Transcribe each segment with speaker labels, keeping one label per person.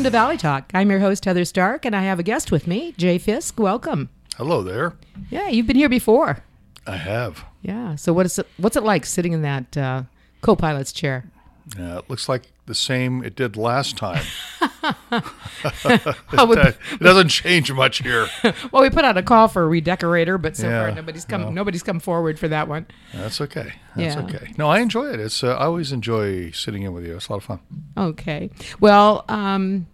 Speaker 1: Welcome to Valley Talk. I'm your host, Heather Stark, and I have a guest with me, Jay Fiske. Welcome.
Speaker 2: Hello there.
Speaker 1: Yeah, you've been here before.
Speaker 2: I have.
Speaker 1: Yeah. So what is it, what's it like sitting in that uh, co-pilot's chair?
Speaker 2: Yeah, it looks like the same it did last time. It doesn't change much here.
Speaker 1: well, we put out a call for a redecorator, but so far nobody's come
Speaker 2: no.
Speaker 1: nobody's come forward for that one.
Speaker 2: That's okay. That's
Speaker 1: Yeah.
Speaker 2: okay. No, I enjoy it. It's uh, I always enjoy sitting in with you. It's a lot of fun.
Speaker 1: Okay. Well, um,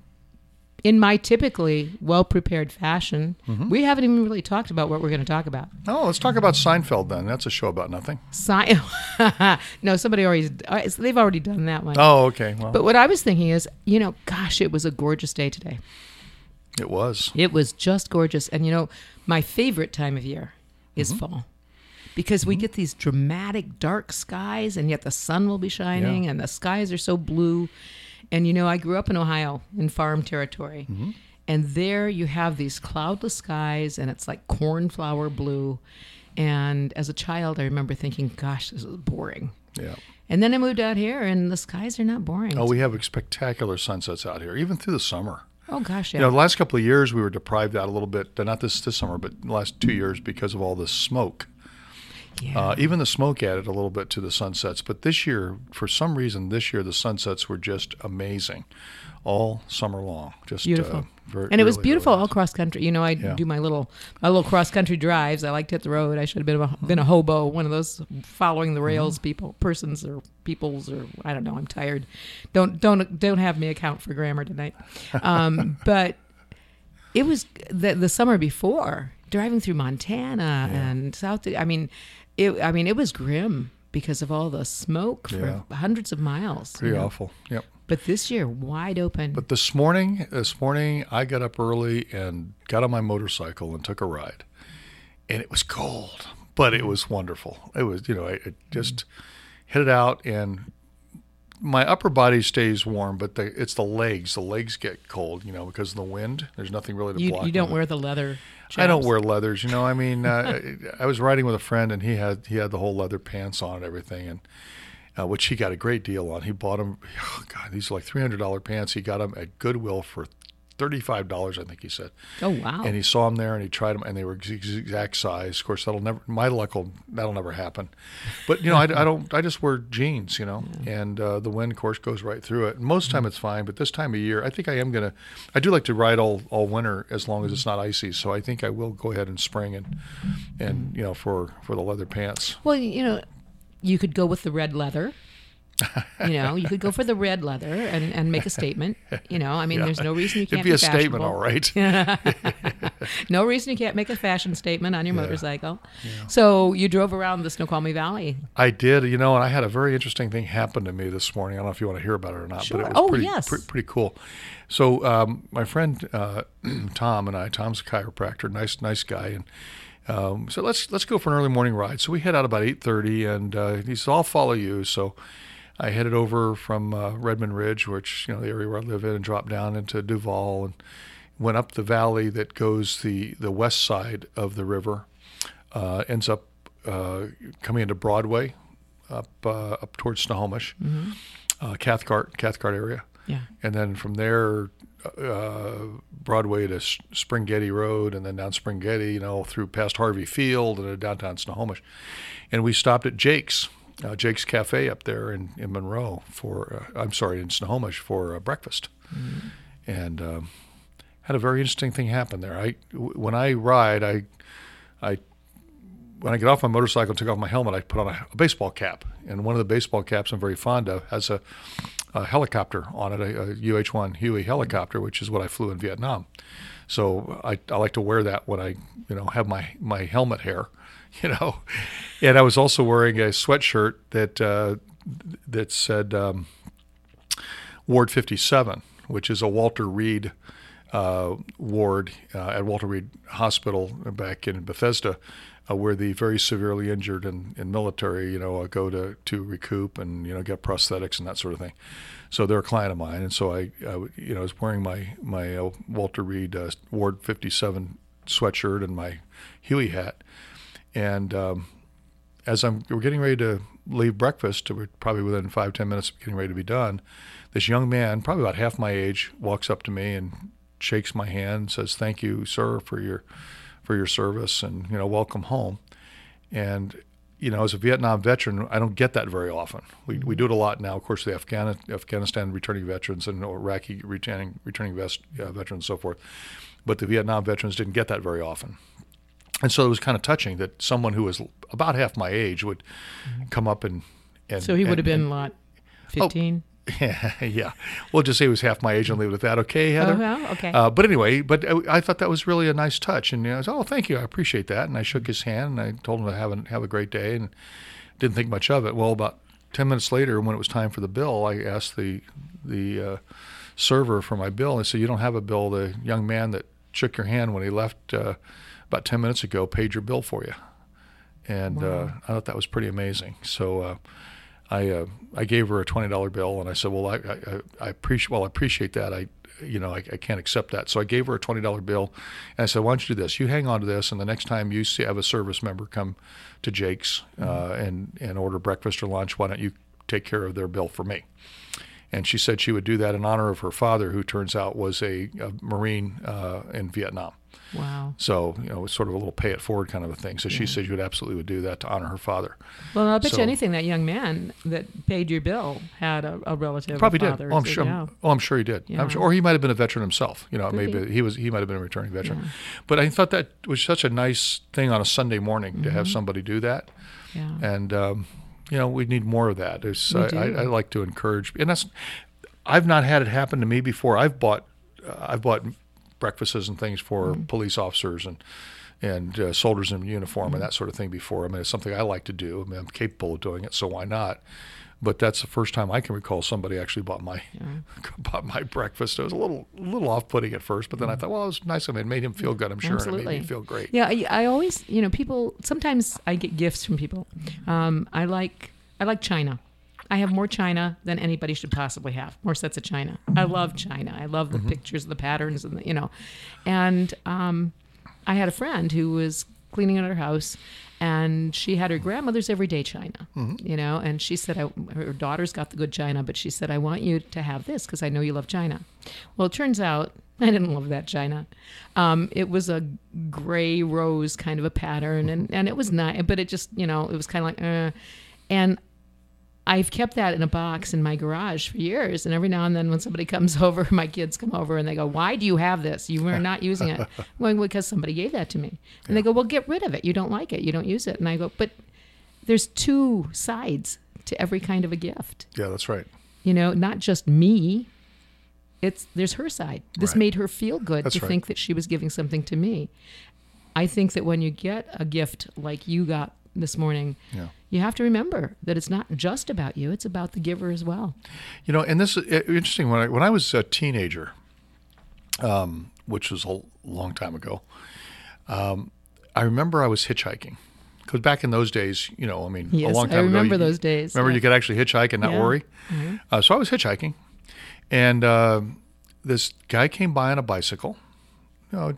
Speaker 1: in my typically well-prepared fashion,
Speaker 2: Mm-hmm.
Speaker 1: we haven't even really talked about what we're going to talk about.
Speaker 2: Oh, let's talk about Seinfeld then. That's a show about nothing.
Speaker 1: Sci- no, somebody already uh, they've already done that one.
Speaker 2: Oh, okay. Well,
Speaker 1: But what I was thinking is, you know, gosh, it was a gorgeous day today.
Speaker 2: it was.
Speaker 1: It was just gorgeous. And, you know, my favorite time of year is
Speaker 2: Mm-hmm.
Speaker 1: fall because we get these dramatic dark skies and yet the sun will be shining
Speaker 2: Yeah.
Speaker 1: and the skies are so blue. And, you know, I grew up in Ohio in farm territory.
Speaker 2: Mm-hmm.
Speaker 1: And there you have these cloudless skies and it's like cornflower blue. And as a child, I remember thinking, gosh, this is boring.
Speaker 2: Yeah.
Speaker 1: And then I moved out here and the skies are not boring.
Speaker 2: Oh, we have spectacular sunsets out here, even through the summer.
Speaker 1: Oh, gosh, yeah.
Speaker 2: You know, the last couple of years we were deprived out a little bit. Not this this summer, but the last two years because of all the smoke.
Speaker 1: Yeah.
Speaker 2: Uh, even the smoke added a little bit to the sunsets. But this year, for some reason, this year the sunsets were just amazing, all summer long. Just
Speaker 1: Beautiful.
Speaker 2: Uh, very,
Speaker 1: and it was
Speaker 2: really,
Speaker 1: beautiful
Speaker 2: really
Speaker 1: all cross country. You know, I
Speaker 2: Yeah.
Speaker 1: do my little my little cross country drives. I like to hit the road. I should have been a, been a hobo, one of those following the rails
Speaker 2: Mm-hmm.
Speaker 1: people, persons or peoples or I don't know. I'm tired. Don't don't don't have me account for grammar tonight. Um, but it was the the summer before driving through Montana and South. I mean, it. I mean, it was grim because of all the smoke for hundreds of miles. you
Speaker 2: Pretty
Speaker 1: know.
Speaker 2: awful. Yep.
Speaker 1: But this year, wide open.
Speaker 2: But this morning, this morning, I got up early and got on my motorcycle and took a ride, and it was cold, but it was wonderful. It was, you know, I it just hit it out, and my upper body stays warm, but the, it's the legs. The legs get cold, you know, because of the wind. There's nothing really to
Speaker 1: you,
Speaker 2: block.
Speaker 1: you don't wear the leather.
Speaker 2: I don't wear leathers. You know, I mean, uh, I was riding with a friend, and he had he had the whole leather pants on and everything, and uh, which he got a great deal on. He bought them. Oh God, these are like three hundred dollar pants. He got them at Goodwill for thirty five dollars, I think he said.
Speaker 1: Oh wow!
Speaker 2: And he saw them there, and he tried them, and they were exact size. Of course, that'll never. My luck will that'll never happen. But you know, I, I don't. I just wear jeans, you know, and uh, the wind, of course, goes right through it. Most time mm-hmm. it's fine, but this time of year, I think I am gonna. I do like to ride all all winter as long as mm-hmm. it's not icy. So I think I will go ahead and spring and and mm-hmm. you know for for the leather pants.
Speaker 1: well, you know, you could go with the red leather. You know, you could go for the red leather and, and make a statement. You know, I mean, there's no reason you can't
Speaker 2: It'd be a
Speaker 1: fashionable.
Speaker 2: statement, all right.
Speaker 1: No reason you can't make a fashion statement on your motorcycle. So you drove around the Snoqualmie Valley.
Speaker 2: I did, you know, and I had a very interesting thing happen to me this morning. I don't know if you want to hear about it or not,
Speaker 1: Sure.
Speaker 2: but it was
Speaker 1: Oh,
Speaker 2: pretty,
Speaker 1: yes.
Speaker 2: pre- pretty cool. So um, my friend uh, Tom and I, Tom's a chiropractor, nice, nice guy, and um, so let's let's go for an early morning ride. So we head out about eight thirty, and uh, he said, "I'll follow you." So I headed over from uh, Redmond Ridge, which you know the area where I live in, and dropped down into Duvall, and went up the valley that goes the the west side of the river, uh, ends up uh, coming into Broadway, up uh, up towards Snohomish, uh, Cathcart Cathcart area,
Speaker 1: Yeah.
Speaker 2: and then from there. Uh, Broadway to S- Springhetti Road, and then down Springhetti, you know, through past Harvey Field and downtown Snohomish, and we stopped at Jake's, uh, Jake's Cafe up there in, in Monroe for, uh, I'm sorry, in Snohomish for uh, breakfast, and um, had a very interesting thing happen there. I w- when I ride, I I when I get off my motorcycle and take off my helmet, I put on a, a baseball cap, and one of the baseball caps I'm very fond of has a, a helicopter on it, a, a UH-1 Huey helicopter, which is what I flew in Vietnam. So I, I like to wear that when I you know have my my helmet hair, you know, and I was also wearing a sweatshirt that uh, that said um, Ward 57, which is a Walter Reed uh, ward uh, at Walter Reed Hospital back in Bethesda, uh, where the very severely injured and, military, you know, uh, go to, to recoup and you know get prosthetics and that sort of thing. So they're a client of mine, and so I, I you know, was wearing my my uh, Walter Reed uh, Ward 57 sweatshirt and my Huey hat, and um, as I'm we're getting ready to leave breakfast, we're probably within five ten minutes of getting ready to be done. This young man, probably about half my age, walks up to me and shakes my hand, and says, "Thank you, sir, for your for your service, and you know, welcome home." And you know, as a Vietnam veteran, I don't get that very often. We, we do it a lot now, of course, the Afghan, Afghanistan returning veterans and Iraqi returning returning vest, uh, veterans and so forth. But the Vietnam veterans didn't get that very often. And so it was kind of touching that someone who was about half my age would come up and. and
Speaker 1: So he would have
Speaker 2: and-
Speaker 1: been what, fifteen?
Speaker 2: yeah, yeah. We'll just say he was half my age and leave it at that. Okay, Heather?
Speaker 1: Oh, well, okay.
Speaker 2: Uh, but anyway, but I, I thought that was really a nice touch. And you know, I was, oh, thank you. I appreciate that. And I shook his hand and I told him to have a, have a great day and didn't think much of it. Well, about 10 minutes later, when it was time for the bill, I asked the, the uh, server for my bill. And I said, you don't have a bill. The young man that shook your hand when he left uh, about 10 minutes ago paid your bill for you. And uh, I thought that was pretty amazing. So, uh, I uh, I gave her a twenty dollar bill, and I said, "Well, I, I, I appreciate well, I appreciate that. I, you know, I, I can't accept that." So I gave her a twenty dollar bill, and I said, "Why don't you do this? You hang on to this, and the next time you see have a service member come to Jake's uh, and and order breakfast or lunch, why don't you take care of their bill for me?" And she said she would do that in honor of her father, who turns out was a, a Marine uh, in Vietnam.
Speaker 1: Wow.
Speaker 2: So you know, it's sort of a little pay it forward kind of a thing. So she said she would absolutely would do that to honor her father.
Speaker 1: Well, I'll bet
Speaker 2: So-
Speaker 1: you anything that young man that paid your bill had a, a relative.
Speaker 2: Probably
Speaker 1: a
Speaker 2: did. Oh, I'm sure.
Speaker 1: yeah.
Speaker 2: Oh, I'm sure he did.
Speaker 1: Yeah.
Speaker 2: I'm sure, or he might have been a veteran himself. You know,
Speaker 1: Could
Speaker 2: maybe
Speaker 1: be.
Speaker 2: he was. He might have been a returning veteran.
Speaker 1: Yeah.
Speaker 2: But I thought that was such a nice thing on a Sunday morning to
Speaker 1: Mm-hmm.
Speaker 2: have somebody do that,
Speaker 1: Yeah.
Speaker 2: and um, you know, we need more of that. I, I. I like to encourage, and that's. I've not had it happen to me before. I've bought, uh, I've bought breakfasts and things for
Speaker 1: Mm-hmm.
Speaker 2: police officers and and uh, soldiers in uniform
Speaker 1: Mm-hmm.
Speaker 2: and that sort of thing before. I mean, it's something I like to do. I mean, I'm capable of doing it, so why not? But that's the first time I can recall somebody actually bought my bought my breakfast. It was a little a little off putting at first, but then I thought, well, it was nice of him. It made him feel good. I'm sure, and it
Speaker 1: Absolutely.
Speaker 2: made me feel great.
Speaker 1: Yeah, I, I always, you know, people. Sometimes I get gifts from people. Um, I like, I like China. I have more China than anybody should possibly have. More sets of China. I love China. I love the pictures, the patterns, and the, you know. And um, I had a friend who was cleaning out her house, and she had her grandmother's everyday China. You know, and she said, I, her daughter's got the good China, but she said, I want you to have this because I know you love China. Well, it turns out I didn't love that China. Um, it was a gray rose kind of a pattern, and, and it was nice, but it just, you know, it was kind of like, uh, and I've kept that in a box in my garage for years. And every now and then, when somebody comes over, my kids come over and they go, "Why do you have this? You are not using it." I'm going because somebody gave that to me. And they go, "Well, get rid of it. You don't like it. You don't use it." And I go, "But there's two sides to every kind of a gift.
Speaker 2: Yeah, that's right.
Speaker 1: You know, not just me. It's there's her side. This
Speaker 2: Right.
Speaker 1: made her feel good
Speaker 2: That's
Speaker 1: to
Speaker 2: right.
Speaker 1: think that she was giving something to me. I think that when you get a gift like you got this morning,
Speaker 2: Yeah.
Speaker 1: you have to remember that it's not just about you; it's about the giver as well.
Speaker 2: You know, and this is uh, interesting. When I, when I was a teenager, um, which was a long time ago, um, I remember I was hitchhiking. Because back in those days, you know, I mean,
Speaker 1: Yes,
Speaker 2: a long time ago.
Speaker 1: I remember
Speaker 2: you-
Speaker 1: those days,
Speaker 2: Remember,
Speaker 1: yeah.
Speaker 2: you could actually hitchhike and not
Speaker 1: Yeah.
Speaker 2: worry. Uh, so I was hitchhiking, and uh, this guy came by on a bicycle. You know,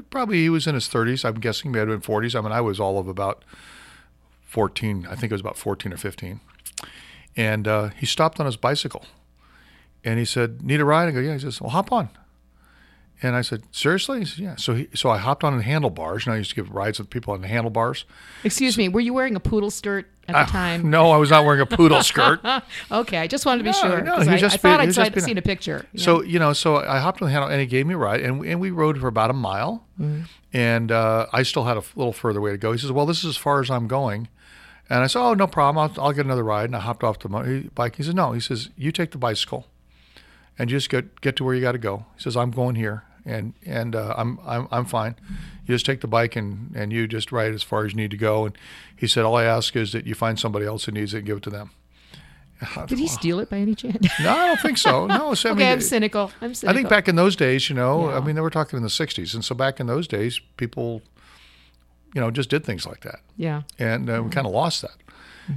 Speaker 2: probably he was in his 30s. I'm guessing had been 40s. I mean, I was all of about 14. I think it was about 14 or 15. And uh, he stopped on his bicycle, and he said, "Need a ride?" I go, "Yeah." He says, "Well, hop on." And I said, "Seriously?" He said, "Yeah." So he, so I hopped on the handlebars. You know, I used to give rides with people on the handlebars.
Speaker 1: Excuse me, were you wearing a poodle skirt at the time?
Speaker 2: Ah, No, I was not wearing a poodle skirt.
Speaker 1: Okay, I just wanted to be
Speaker 2: No,
Speaker 1: sure.
Speaker 2: no, he
Speaker 1: I,
Speaker 2: just
Speaker 1: I thought I'd
Speaker 2: just a-
Speaker 1: seen a picture. you
Speaker 2: So
Speaker 1: know.
Speaker 2: you know, so I hopped on the handle and he gave me a ride, and and we rode for about a mile,
Speaker 1: Mm-hmm.
Speaker 2: and uh, I still had a little further way to go. He says, "Well, this is as far as I'm going," and I said, "Oh, no problem. I'll, I'll get another ride." And I hopped off the bike. He said, "No," he says, "You take the bicycle, and just get get to where you got to go." He says, "I'm going here, and and uh, I'm I'm I'm fine. You just take the bike and and you just ride as far as you need to go." And he said, "All I ask is that you find somebody else who needs it and give it to them."
Speaker 1: did he steal it by any chance?
Speaker 2: No, I don't think so. No, so, I
Speaker 1: okay,
Speaker 2: mean,
Speaker 1: I'm cynical. I'm cynical.
Speaker 2: I think back in those days, you know, I mean, they were talking in the '60s, and so back in those days, people, you know, just did things like that,
Speaker 1: Yeah.
Speaker 2: and uh, we kind of lost that.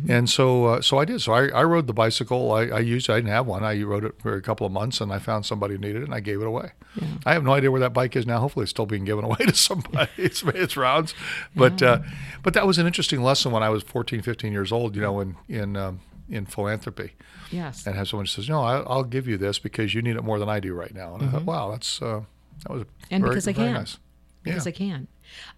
Speaker 2: And so, uh, so I did. So I, I rode the bicycle. I, I used. I didn't have one. I rode it for a couple of months, and I found somebody who needed it, and I gave it away.
Speaker 1: Yeah.
Speaker 2: I have no idea where that bike is now. Hopefully, it's still being given away to somebody. it's made its rounds, but uh, but that was an interesting lesson when I was 14, 15 years old. You know, in in um, in philanthropy,
Speaker 1: Yes.
Speaker 2: and have someone who says, "No, I, I'll give you this because you need it more than I do right now." And I thought, "Wow, that's uh, that was
Speaker 1: And
Speaker 2: very,
Speaker 1: because I
Speaker 2: very
Speaker 1: can.
Speaker 2: nice."
Speaker 1: because
Speaker 2: Yeah.
Speaker 1: I can.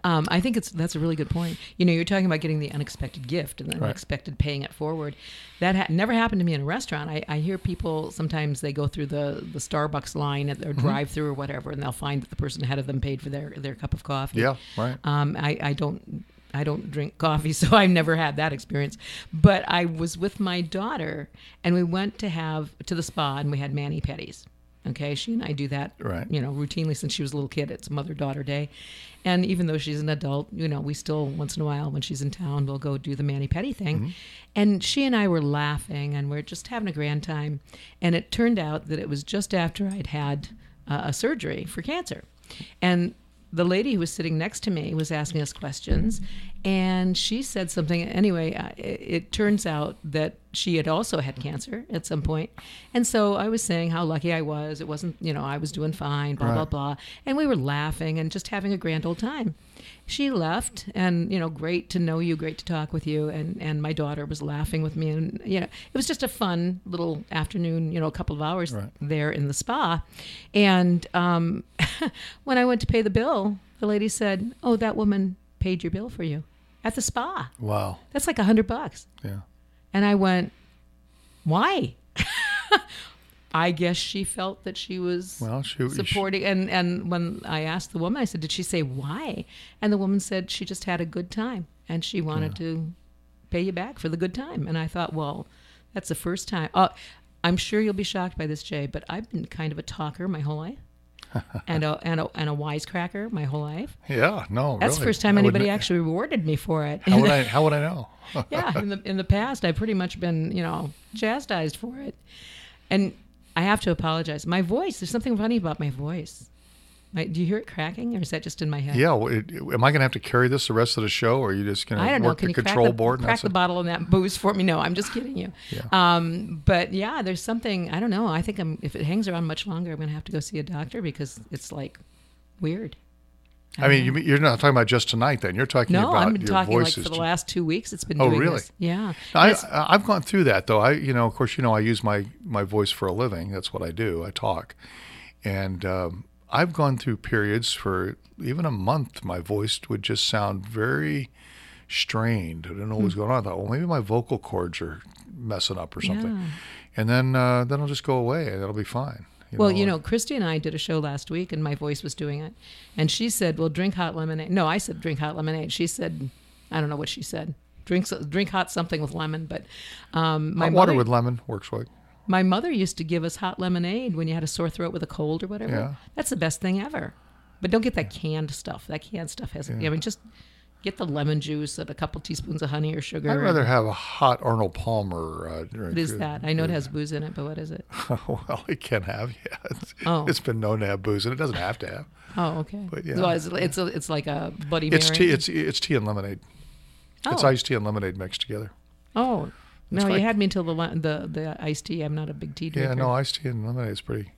Speaker 1: Um, I think it's that's a really good point. You know, you're talking about getting the unexpected gift and the
Speaker 2: Right.
Speaker 1: unexpected paying it forward. That ha- never happened to me in a restaurant. I, I hear people sometimes they go through the, the Starbucks line at their
Speaker 2: Mm-hmm.
Speaker 1: drive-through or whatever, and they'll find that the person ahead of them paid for their their cup of coffee.
Speaker 2: Yeah, right.
Speaker 1: Um, I, I don't I don't drink coffee, so I've never had that experience. But I was with my daughter, and we went to have to the spa, and we had mani pedis. Okay, she and I do that,
Speaker 2: Right.
Speaker 1: you know, routinely since she was a little kid. It's mother daughter day, and even though she's an adult, you know, we still once in a while when she's in town, we'll go do the mani pedi thing. And she and I were laughing, and we're just having a grand time. And it turned out that it was just after I'd had uh, a surgery for cancer, and the lady who was sitting next to me was asking us questions and she said something anyway uh, it, it turns out that she had also had cancer at some point and so i was saying how lucky i was it wasn't you know i was doing fine blah blah blah and we were laughing and just having a grand old time she left and you know great to know you great to talk with you and and my daughter was laughing with me and you know it was just a fun little afternoon you know a couple of hours
Speaker 2: Right.
Speaker 1: there in the spa and um, when i went to pay the bill the lady said oh that woman paid your bill for you at the spa
Speaker 2: Wow.
Speaker 1: that's like a hundred bucks
Speaker 2: Yeah.
Speaker 1: and i went why i guess she felt that she was
Speaker 2: Well, she
Speaker 1: supporting and and when i asked the woman i said did she say why and the woman said she just had a good time and she wanted to pay you back for the good time and i thought well that's the first time uh, i'm sure you'll be shocked by this jay but i've been kind of a talker my whole life and a, and a and a wisecracker my whole life
Speaker 2: Yeah. No.
Speaker 1: that's the first time
Speaker 2: I
Speaker 1: anybody
Speaker 2: wouldn't-
Speaker 1: actually rewarded me for it
Speaker 2: How would I? How would I know?
Speaker 1: yeah, in the in the past, I've pretty much been you know chastised for it, and I have to apologize. My voice, there's something funny about my voice. My, do you hear it cracking, or is that just in my head?
Speaker 2: Yeah. well, it, am I going to have to carry this the rest of the show, or are you just going to work
Speaker 1: Can
Speaker 2: the control
Speaker 1: the,
Speaker 2: board? and
Speaker 1: crack the
Speaker 2: it?
Speaker 1: bottle in that booze for me? No, I'm just kidding you.
Speaker 2: Yeah.
Speaker 1: Um, but yeah, there's something I don't know. I think I'm if it hangs around much longer, I'm gonna have to go see a doctor because it's like weird.
Speaker 2: I mean, you, you're not talking about just tonight. Then you're talking
Speaker 1: no,
Speaker 2: about
Speaker 1: I've been
Speaker 2: your
Speaker 1: talking like for the last two weeks. It's been
Speaker 2: Oh,
Speaker 1: doing
Speaker 2: really?
Speaker 1: this. Yeah.
Speaker 2: I, I- I've gone through that though. I, you know, of course, you know, I use my my voice for a living. That's what I do. I talk, and um, I've gone through periods for even a month. My voice would just sound very strained. I didn't know what
Speaker 1: Hmm.
Speaker 2: was going on. I thought, well, maybe my vocal cords are messing up or something.
Speaker 1: Yeah.
Speaker 2: And then uh, then it'll just go away, and it'll be fine.
Speaker 1: Well, you know, Christy and I did a show last week, and my voice was doing it. And she said, "Well, drink hot lemonade." No, I said, "Drink hot lemonade." She said, "I don't know what she said. Drink drink hot something with lemon." But um, my
Speaker 2: hot water
Speaker 1: mother,
Speaker 2: with lemon works like.
Speaker 1: my mother used to give us hot lemonade when you had a sore throat with a cold or whatever.
Speaker 2: Yeah.
Speaker 1: That's the best thing ever. But don't get that canned stuff. That canned stuff has. I mean, just get the lemon juice and a couple teaspoons of honey or sugar.
Speaker 2: I'd rather have a hot Arnold Palmer uh, drink.
Speaker 1: What is that? I know it has booze in it, but what is it?
Speaker 2: well, it can have. Yeah, it's,
Speaker 1: Oh.
Speaker 2: it's been known to have booze, and it doesn't have to have.
Speaker 1: Oh, okay.
Speaker 2: But, yeah.
Speaker 1: So it's it's, a, it's like a Bloody Mary.
Speaker 2: It's tea. It's it's tea and lemonade.
Speaker 1: Oh.
Speaker 2: It's iced tea and lemonade mixed together.
Speaker 1: Oh, no,
Speaker 2: like-
Speaker 1: you had me until the the the iced tea. I'm not a big tea drinker.
Speaker 2: Yeah, no, iced tea and lemonade is pretty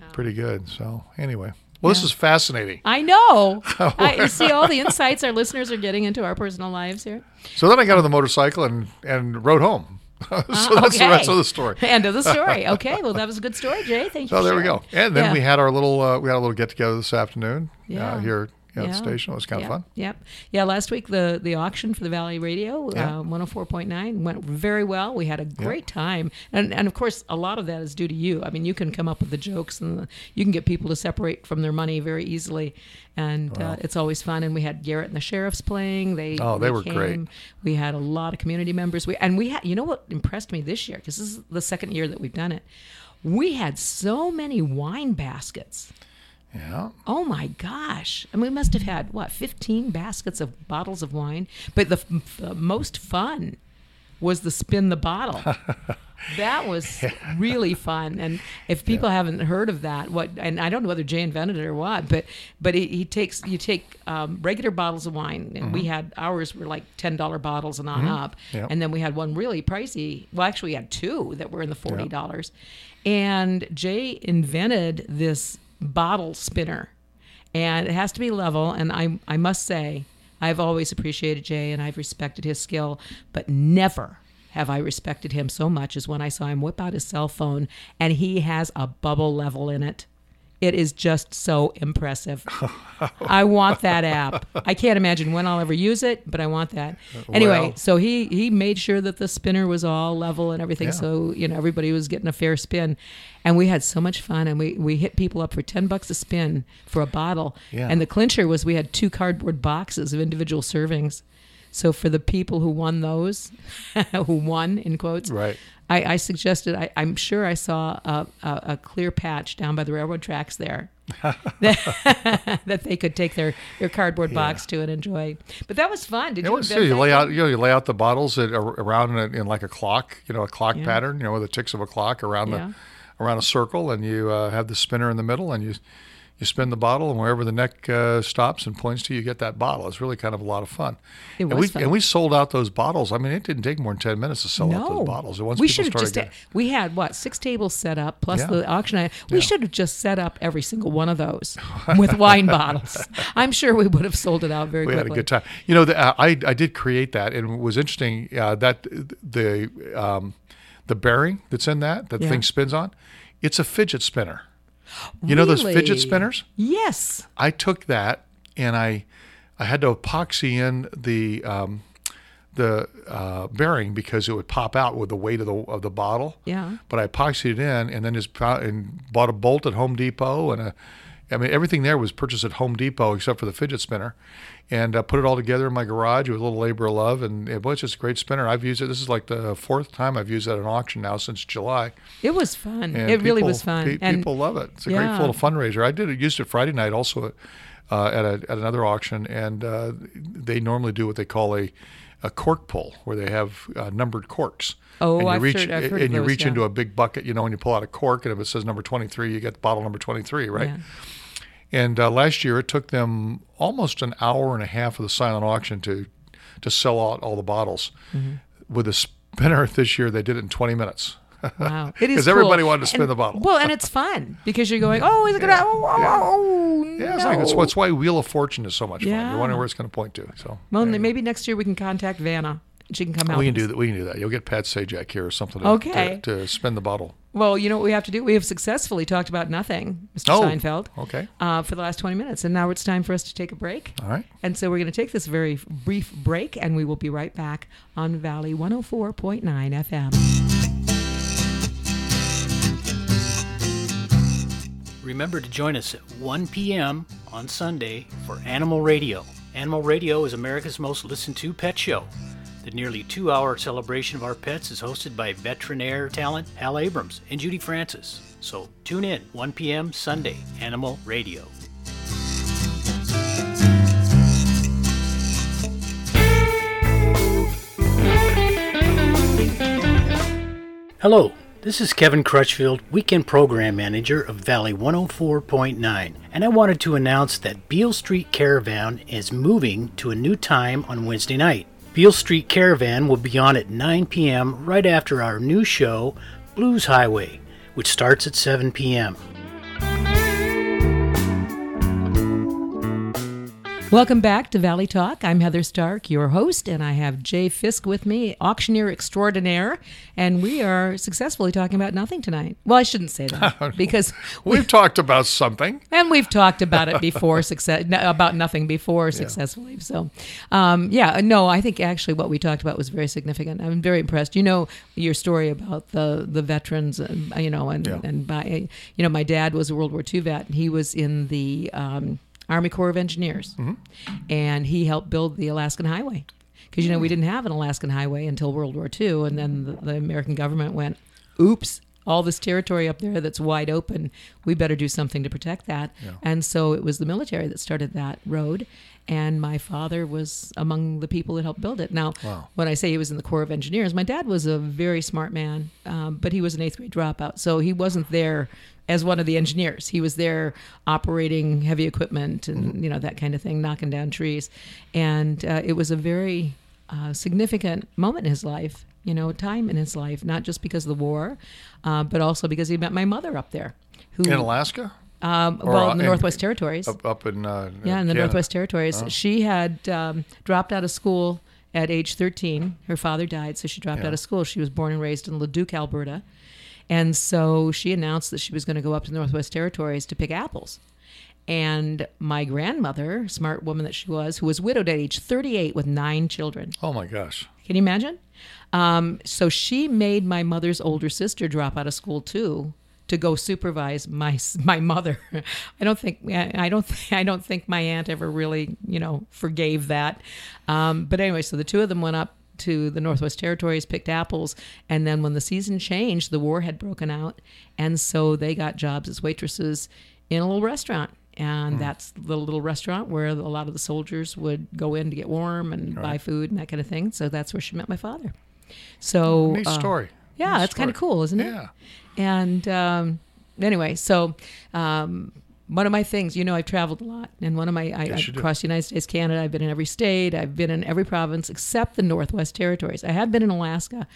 Speaker 1: Oh.
Speaker 2: pretty good. So anyway, well, this is fascinating.
Speaker 1: I know. I, you see all the insights our listeners are getting into our personal lives here.
Speaker 2: So then I got on the motorcycle and and rode home. so that's the rest of the story.
Speaker 1: End of the story. Okay, well, that was a good story, Jay. Thank you.
Speaker 2: So there we go. And then
Speaker 1: Yeah.
Speaker 2: we had our little uh, we had a little get together this afternoon
Speaker 1: Yeah.
Speaker 2: uh, here
Speaker 1: Yeah.
Speaker 2: the station. It was kind of fun.
Speaker 1: Yep. Yeah. Last week the the auction for the Valley Radio,
Speaker 2: Yeah.
Speaker 1: uh, 104.9, went very well. We had a great time, and and of course a lot of that is due to you. I mean, you can come up with the jokes, and the, you can get people to separate from their money very easily, and uh, it's always fun. And we had Garrett and the sheriffs playing. They
Speaker 2: Oh, they were great.
Speaker 1: We had a lot of community members. We and we had you know what impressed me this year because this is the second year that we've done it. We had so many wine baskets.
Speaker 2: Yeah.
Speaker 1: Oh my gosh. I And we must have had, what, 15 baskets of bottles of wine? But the, f- the uh, most fun was the spin the bottle. that was really fun. And if people haven't heard of that, what and I don't know whether Jay invented it or what, but but he, he takes you take um, regular bottles of wine, and we mm-hmm. had ours were like ten dollar bottles and on mm-hmm. up,
Speaker 2: Yep.
Speaker 1: and then we had one really pricey. Well, actually, we had two that were in the forty dollars, and Jay invented this bottle spinner, and it has to be level. And I I must say. I've always appreciated Jay and I've respected his skill, but never have I respected him so much as when I saw him whip out his cell phone and he has a bubble level in it. It is just so impressive. I want that app. I can't imagine when I'll ever use it, but I want that. Uh, anyway,
Speaker 2: Well-
Speaker 1: so he he made sure that the spinner was all level and everything,
Speaker 2: Yeah.
Speaker 1: so you know everybody was getting a fair spin, and we had so much fun. And we we hit people up for ten bucks a spin for a bottle.
Speaker 2: Yeah.
Speaker 1: And the clincher was we had two cardboard boxes of individual servings. So for the people who won those, who won in quotes,
Speaker 2: Right.
Speaker 1: I, I suggested. I, I'm sure I saw a, a, a clear patch down by the railroad tracks there that, that they could take their, their cardboard box to and enjoy. But that was fun. Did
Speaker 2: It
Speaker 1: you?
Speaker 2: was,
Speaker 1: invent
Speaker 2: you lay out, you know, you lay out the bottles at, around in, in like a clock, you know, a clock
Speaker 1: Yeah.
Speaker 2: pattern, you know, with the ticks of a clock around
Speaker 1: Yeah.
Speaker 2: the, around a circle, and you uh, have the spinner in the middle, and you, you spin the bottle, and wherever the neck uh, stops and points to, you get that bottle. It's really kind of a lot of fun.
Speaker 1: It
Speaker 2: and
Speaker 1: was
Speaker 2: we
Speaker 1: fun.
Speaker 2: and we sold out those bottles. I mean, it didn't take more than ten minutes to sell out those bottles. And once
Speaker 1: we should have just.
Speaker 2: getting-
Speaker 1: we had what six tables set up plus
Speaker 2: Yeah.
Speaker 1: the auction. We
Speaker 2: Yeah.
Speaker 1: should have just set up every single one of those with wine bottles. I'm sure we would have sold it out very
Speaker 2: we
Speaker 1: quickly.
Speaker 2: We had a good time. You know, the, uh, I I did create that, and it was interesting uh, that the um, the bearing that's in that that
Speaker 1: Yeah.
Speaker 2: thing spins on, it's a fidget spinner. You know those fidget spinners?
Speaker 1: Yes.
Speaker 2: I took that and I I had to epoxy in the um, the uh, bearing because it would pop out with the weight of the of the bottle.
Speaker 1: Yeah.
Speaker 2: But I epoxied it in and then just and bought a bolt at Home Depot and a I mean everything there was purchased at Home Depot except for the fidget spinner, and uh, put it all together in my garage with a little labor of love and it was just a great spinner. I've used it. This is like the fourth time I've used it at an auction now since July.
Speaker 1: It was fun.
Speaker 2: And
Speaker 1: it really was fun.
Speaker 2: pe-
Speaker 1: and
Speaker 2: people love it. It's a
Speaker 1: Yeah.
Speaker 2: great little fundraiser. I did it, used it Friday night also uh, at a, at another auction, and uh, they normally do what they call a a cork pull, where they have uh, numbered corks.
Speaker 1: Oh,
Speaker 2: and you
Speaker 1: I've
Speaker 2: reach,
Speaker 1: heard- I've heard
Speaker 2: and you
Speaker 1: those,
Speaker 2: reach
Speaker 1: yeah.
Speaker 2: into a big bucket, you know, and you pull out a cork, and if it says number twenty three, you get bottle number twenty three, right?
Speaker 1: Yeah.
Speaker 2: And uh, last year, it took them almost an hour and a half of the silent auction to to sell out all the bottles.
Speaker 1: Mm-hmm.
Speaker 2: With the spinner this year, they did it in twenty minutes.
Speaker 1: Wow, it is
Speaker 2: 'Cause everybody
Speaker 1: cool.
Speaker 2: wanted to spin
Speaker 1: And-
Speaker 2: the bottle.
Speaker 1: Well, and it's fun because you're going, oh, is it gonna? Oh, oh, oh,
Speaker 2: Yeah, it's like it's what's why Wheel of Fortune is so much fun. You're wondering where it's going to point to. So
Speaker 1: Well, maybe next year we can contact Vanna. She can come out.
Speaker 2: we can do that. We can do that. You'll get Pat Sajak here or something. To,
Speaker 1: Okay.
Speaker 2: To, to spin the bottle.
Speaker 1: Well, you know what we have to do? We have successfully talked about nothing, Mr.
Speaker 2: Oh,
Speaker 1: Seinfeld,
Speaker 2: Okay.
Speaker 1: uh, for the last 20 minutes. And now it's time for us to take a break.
Speaker 2: All right.
Speaker 1: And so we're going to take this very brief break, and we will be right back on Valley 104.9 FM.
Speaker 3: Remember to join us at 1 p.m. on Sunday for Animal Radio. Animal Radio is America's most listened to pet show. The nearly two hour celebration of our pets is hosted by veterinary talent Hal Abrams and Judy Francis. So tune in 1 p.m. Sunday, Animal Radio. Hello, this is Kevin Crutchfield, Weekend Program Manager of Valley 104.9, and I wanted to announce that Beale Street Caravan is moving to a new time on Wednesday night. Beale Street Caravan will be on at 9 p.m. right after our new show, Blues Highway, which starts at 7 p.m.
Speaker 1: Welcome back to Valley Talk. I'm Heather Stark, your host, and I have Jay Fiske with me, auctioneer extraordinaire, and we are successfully talking about nothing tonight. Well, I shouldn't say that because
Speaker 2: We've talked about something.
Speaker 1: and we've talked about it before success about nothing before successfully so um, yeah no i think actually what we talked about was very significant i'm very impressed you know your story about the the veterans and you know and
Speaker 2: Yeah.
Speaker 1: and by you know my dad was a world war ii vet he was in the um, army corps of engineers and he helped build the alaskan highway because you know we didn't have an alaskan highway until world war ii and then the, the american government went oops all this territory up there that's wide open. We better do something to protect that.
Speaker 2: Yeah.
Speaker 1: And so it was the military that started that road. And my father was among the people that helped build it. Now,
Speaker 2: Wow.
Speaker 1: when I say he was in the Corps of Engineers, my dad was a very smart man, um, but he was an eighth grade dropout. So he wasn't there as one of the engineers. He was there operating heavy equipment and, you know, that kind of thing, knocking down trees. And uh, it was a very uh, significant moment in his life, you know, time in his life, not just because of the war, uh, but also because he met my mother up there. Who,
Speaker 2: In Alaska?
Speaker 1: um, well,
Speaker 2: uh,
Speaker 1: in the
Speaker 2: in-
Speaker 1: Northwest Territories.
Speaker 2: Up, up in uh,
Speaker 1: Yeah, in the
Speaker 2: Canada.
Speaker 1: Northwest Territories. She had um, dropped out of school at age 13. Her father died, so she dropped
Speaker 2: Yeah.
Speaker 1: out of school. She was born and raised in Leduc, Alberta. And so she announced that she was going to go up to the Northwest Territories to pick apples. And my grandmother, smart woman that she was, who was widowed at age 38 with nine children.
Speaker 2: Oh my gosh.
Speaker 1: Can you imagine? Um, so she made my mother's older sister drop out of school too to go supervise my my mother. I don't think I don't I don't think my aunt ever really you know forgave that. Um, but anyway, so the two of them went up to the Northwest Territories, picked apples, and then when the season changed, the war had broken out, and so they got jobs as waitresses in a little restaurant. And that's the little restaurant where a lot of the soldiers would go in to get warm and buy food and that kind of thing. So that's where she met my father. So
Speaker 2: Neat
Speaker 1: uh,
Speaker 2: story.
Speaker 1: yeah,
Speaker 2: Neat
Speaker 1: that's kind of cool, isn't it?
Speaker 2: Yeah.
Speaker 1: And um, anyway, so um, one of my things, you know, I've traveled a lot, and one of my I,
Speaker 2: Yes,
Speaker 1: across the United States, Canada. I've been in every state. I've been in every province except the Northwest Territories. I have been in Alaska,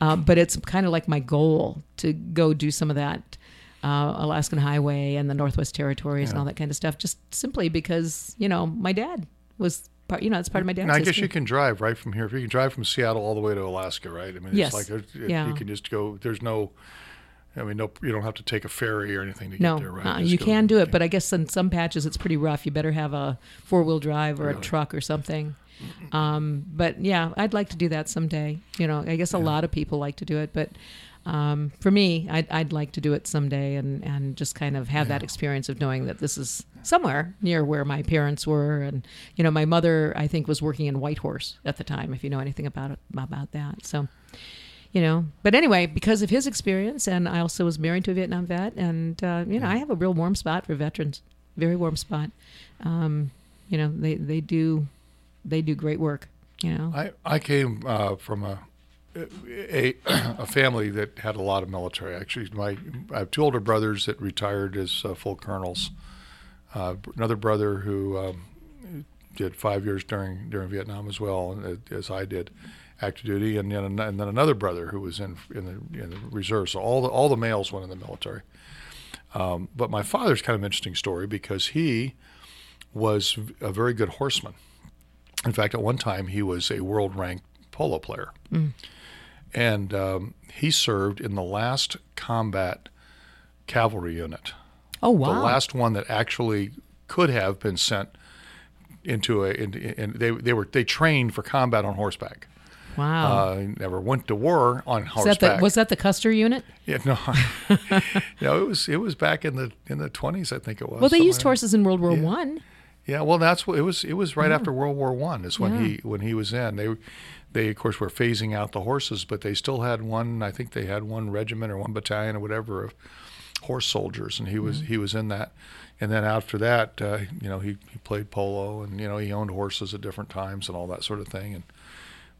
Speaker 1: um, but it's kind of like my goal to go do some of that. Uh, Alaskan Highway and the Northwest Territories and all that kind of stuff, just simply because you know my dad was part. You know, it's part of my dad's.
Speaker 2: And I guess
Speaker 1: history.
Speaker 2: you can drive right from here. If you can drive from Seattle all the way to Alaska, right? I mean, it's
Speaker 1: Yes.
Speaker 2: like it,
Speaker 1: Yeah.
Speaker 2: you can just go. There's no, I mean, no, you don't have to take a ferry or anything to
Speaker 1: No,
Speaker 2: get there, right?
Speaker 1: uh, you
Speaker 2: go-
Speaker 1: can do it, but I guess in some patches it's pretty rough. You better have a four wheel drive or a truck or something. Um, but yeah, I'd like to do that someday. You know, I guess a lot of people like to do it, but um, for me, I'd, I'd like to do it someday and, and just kind of have that experience of knowing that this is somewhere near where my parents were. And, you know, my mother, I think, was working in Whitehorse at the time, if you know anything about it, about that. So, you know but anyway because of his experience and i also was married to a vietnam vet and uh, you know i have a real warm spot for veterans very warm spot um, you know they, they do they do great work you know
Speaker 2: I, I came uh, from a, a a family that had a lot of military. Actually, my I have two older brothers that retired as uh, full colonels. Uh, another brother who um, did five years during during Vietnam as well, uh, as I did, active duty, and then and then another brother who was in in the, in the reserve. So all the all the males went in the military. Um, but my father's kind of an interesting story because he was a very good horseman. In fact, at one time he was a world ranked polo player. And um, he served in the last combat cavalry unit,
Speaker 1: oh wow!
Speaker 2: the last one that actually could have been sent into a. In, in, they they were they trained for combat on horseback.
Speaker 1: Wow
Speaker 2: Uh, never went to war on horseback.
Speaker 1: that the, was that the custer unit
Speaker 2: yeah, no, no, it was it was back in the in the twenties, I think it was.
Speaker 1: well they used horses in world war
Speaker 2: Yeah.
Speaker 1: one
Speaker 2: Yeah, well, that's what it was. It was right after World War One. Is when
Speaker 1: Yeah.
Speaker 2: he when he was in. They they of course were phasing out the horses, but they still had one. I think they had one regiment or one battalion or whatever of horse soldiers, and he was he was in that. And then after that, uh, you know, he, he played polo, and you know, he owned horses at different times and all that sort of thing. And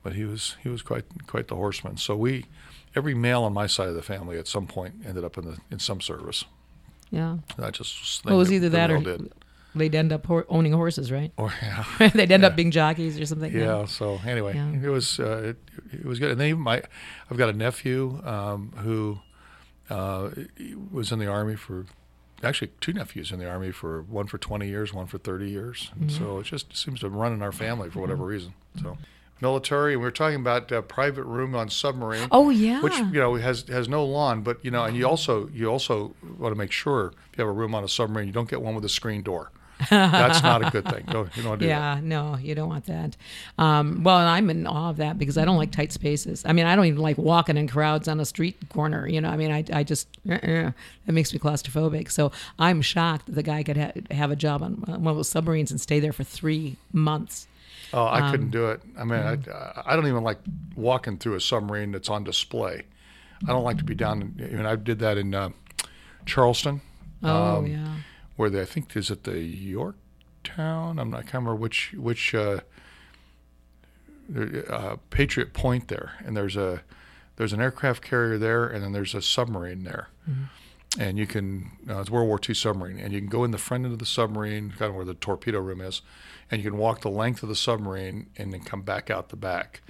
Speaker 2: but he was he was quite quite the horseman. So we, every male on my side of the family, at some point ended up in the in some service.
Speaker 1: yeah
Speaker 2: That just was,
Speaker 1: well, it was either that or
Speaker 2: did.
Speaker 1: they'd end up hor- owning horses right
Speaker 2: Or yeah.
Speaker 1: they'd end
Speaker 2: Yeah.
Speaker 1: up being jockeys or something
Speaker 2: yeah so anyway
Speaker 1: Yeah.
Speaker 2: it was uh, it, it was good and then my i've got a nephew um, who uh, was in the army for actually two nephews in the army for one for 20 years one for 30 years and so it just seems to run in our family for whatever reason so military and we were talking about uh, private room on submarine
Speaker 1: oh yeah
Speaker 2: which you know has has no lawn but you know and you also you also want to make sure if you have a room on a submarine you don't get one with a screen door that's not a good thing don't you don't do that
Speaker 1: Yeah, no, you don't want that. Um, well, I'm in awe of that because I don't like tight spaces. I mean, I don't even like walking in crowds on a street corner. You know, I mean, I, I just uh-uh, it makes me claustrophobic. So I'm shocked that the guy could ha- have a job on one of those submarines and stay there for three months.
Speaker 2: Oh, I couldn't
Speaker 1: Um,
Speaker 2: do it. I mean, I, I don't even like walking through a submarine that's on display. I don't like to be down. In, I mean, I did that in uh, Charleston.
Speaker 1: Oh
Speaker 2: um,
Speaker 1: yeah.
Speaker 2: where they, I think is it the Yorktown. I'm not. I can't remember which which uh, uh, Patriot Point there, and there's a there's an aircraft carrier there, and then there's a submarine there, and you can uh, it's a World War II submarine, and you can go in the front end of the submarine, kind of where the torpedo room is, and you can walk the length of the submarine and then come back out the back.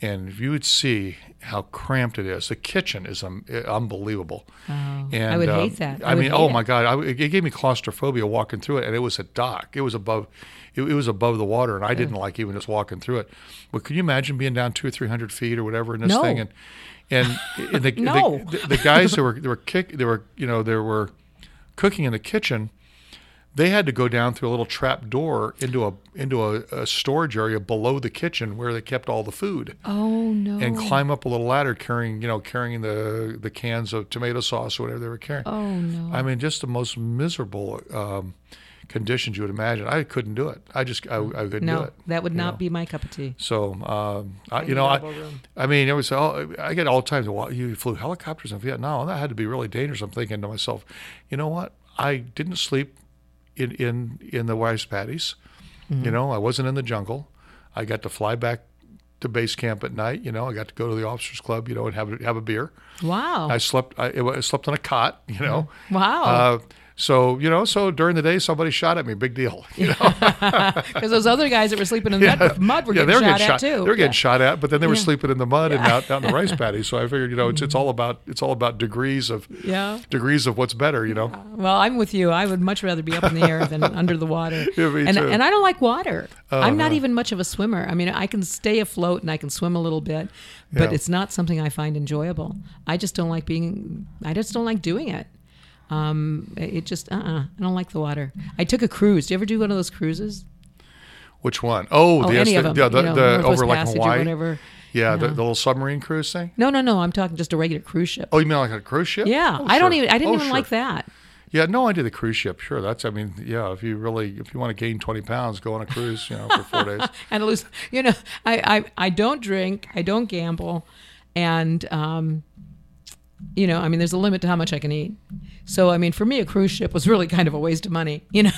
Speaker 2: And you would see how cramped it is, the kitchen is um, unbelievable.
Speaker 1: Oh,
Speaker 2: And,
Speaker 1: I would
Speaker 2: um,
Speaker 1: hate that.
Speaker 2: I,
Speaker 1: would
Speaker 2: mean, oh
Speaker 1: it.
Speaker 2: my God, I, it gave me claustrophobia walking through it, and it was a dock. It was above, it, it was above the water, and I didn't like even just walking through it. But can you imagine being down two or three hundred feet or whatever in this
Speaker 1: No.
Speaker 2: thing, and and, and the,
Speaker 1: No.
Speaker 2: the, the, guys who were they were kick they were you know they were cooking in the kitchen. They had to go down through a little trap door into a into a, a storage area below the kitchen where they kept all the food
Speaker 1: Oh no.
Speaker 2: and climb up a little ladder carrying you know carrying the the cans of tomato sauce or whatever they were carrying.
Speaker 1: Oh no.
Speaker 2: I mean, just the most miserable um, conditions you would imagine. I couldn't do it. I just I, I couldn't do
Speaker 1: no,
Speaker 2: it.
Speaker 1: that would not
Speaker 2: know.
Speaker 1: be my cup of tea.
Speaker 2: So um, I, you know, I, I mean, it was all I get all the time. Well, you flew helicopters in Vietnam. That had to be really dangerous. I'm thinking to myself, you know what? I didn't sleep in in in the rice paddies.
Speaker 1: Mm-hmm.
Speaker 2: You know, I wasn't in the jungle. I got to fly back to base camp at night. You know, I got to go to the officers club. You know, and have a, have a beer.
Speaker 1: Wow.
Speaker 2: I slept. I, I slept on a cot. You know.
Speaker 1: wow.
Speaker 2: Uh, so you know, so during the day, somebody shot at me. Big deal. You know?
Speaker 1: Because those other guys that were sleeping in the mud, mud were
Speaker 2: yeah,
Speaker 1: getting
Speaker 2: they were
Speaker 1: shot
Speaker 2: getting
Speaker 1: at
Speaker 2: shot.
Speaker 1: too.
Speaker 2: They were getting shot at, but then they were
Speaker 1: Yeah.
Speaker 2: sleeping in the mud and out, out in the rice paddy. So I figured, you know, it's it's all about it's all about degrees of
Speaker 1: Yeah.
Speaker 2: degrees of what's better. You know.
Speaker 1: Well, I'm with you. I would much rather be up in the air than under the water.
Speaker 2: Yeah,
Speaker 1: and
Speaker 2: too.
Speaker 1: and I don't like water.
Speaker 2: Oh,
Speaker 1: I'm not
Speaker 2: no.
Speaker 1: even much of a swimmer. I mean, I can stay afloat and I can swim a little bit, but
Speaker 2: Yeah.
Speaker 1: it's not something I find enjoyable. I just don't like being. I just don't like doing it. Um, it just uh uh I don't like the water. I took a cruise. Do you ever do one of those cruises?
Speaker 2: Which one? Oh,
Speaker 1: Oh,
Speaker 2: the,
Speaker 1: any
Speaker 2: the,
Speaker 1: of them.
Speaker 2: yeah, the,
Speaker 1: you know,
Speaker 2: the over like
Speaker 1: Passage or
Speaker 2: Hawaii.
Speaker 1: whatever.
Speaker 2: Yeah, the, the little submarine cruise thing.
Speaker 1: No, no, no. I'm talking just a regular cruise ship.
Speaker 2: Oh, you mean like a cruise ship?
Speaker 1: yeah,
Speaker 2: Oh,
Speaker 1: I don't even. I didn't
Speaker 2: Oh,
Speaker 1: even
Speaker 2: sure.
Speaker 1: like that.
Speaker 2: Yeah, no, I did the cruise ship. Sure, that's. I mean, yeah. If you really, if you want to gain twenty pounds, go on a cruise. You know, for four days.
Speaker 1: and lose. You know, I, I I don't drink, I don't gamble, and um, you know, I mean, there's a limit to how much I can eat. So, I mean, for me, a cruise ship was really kind of a waste of money. You know,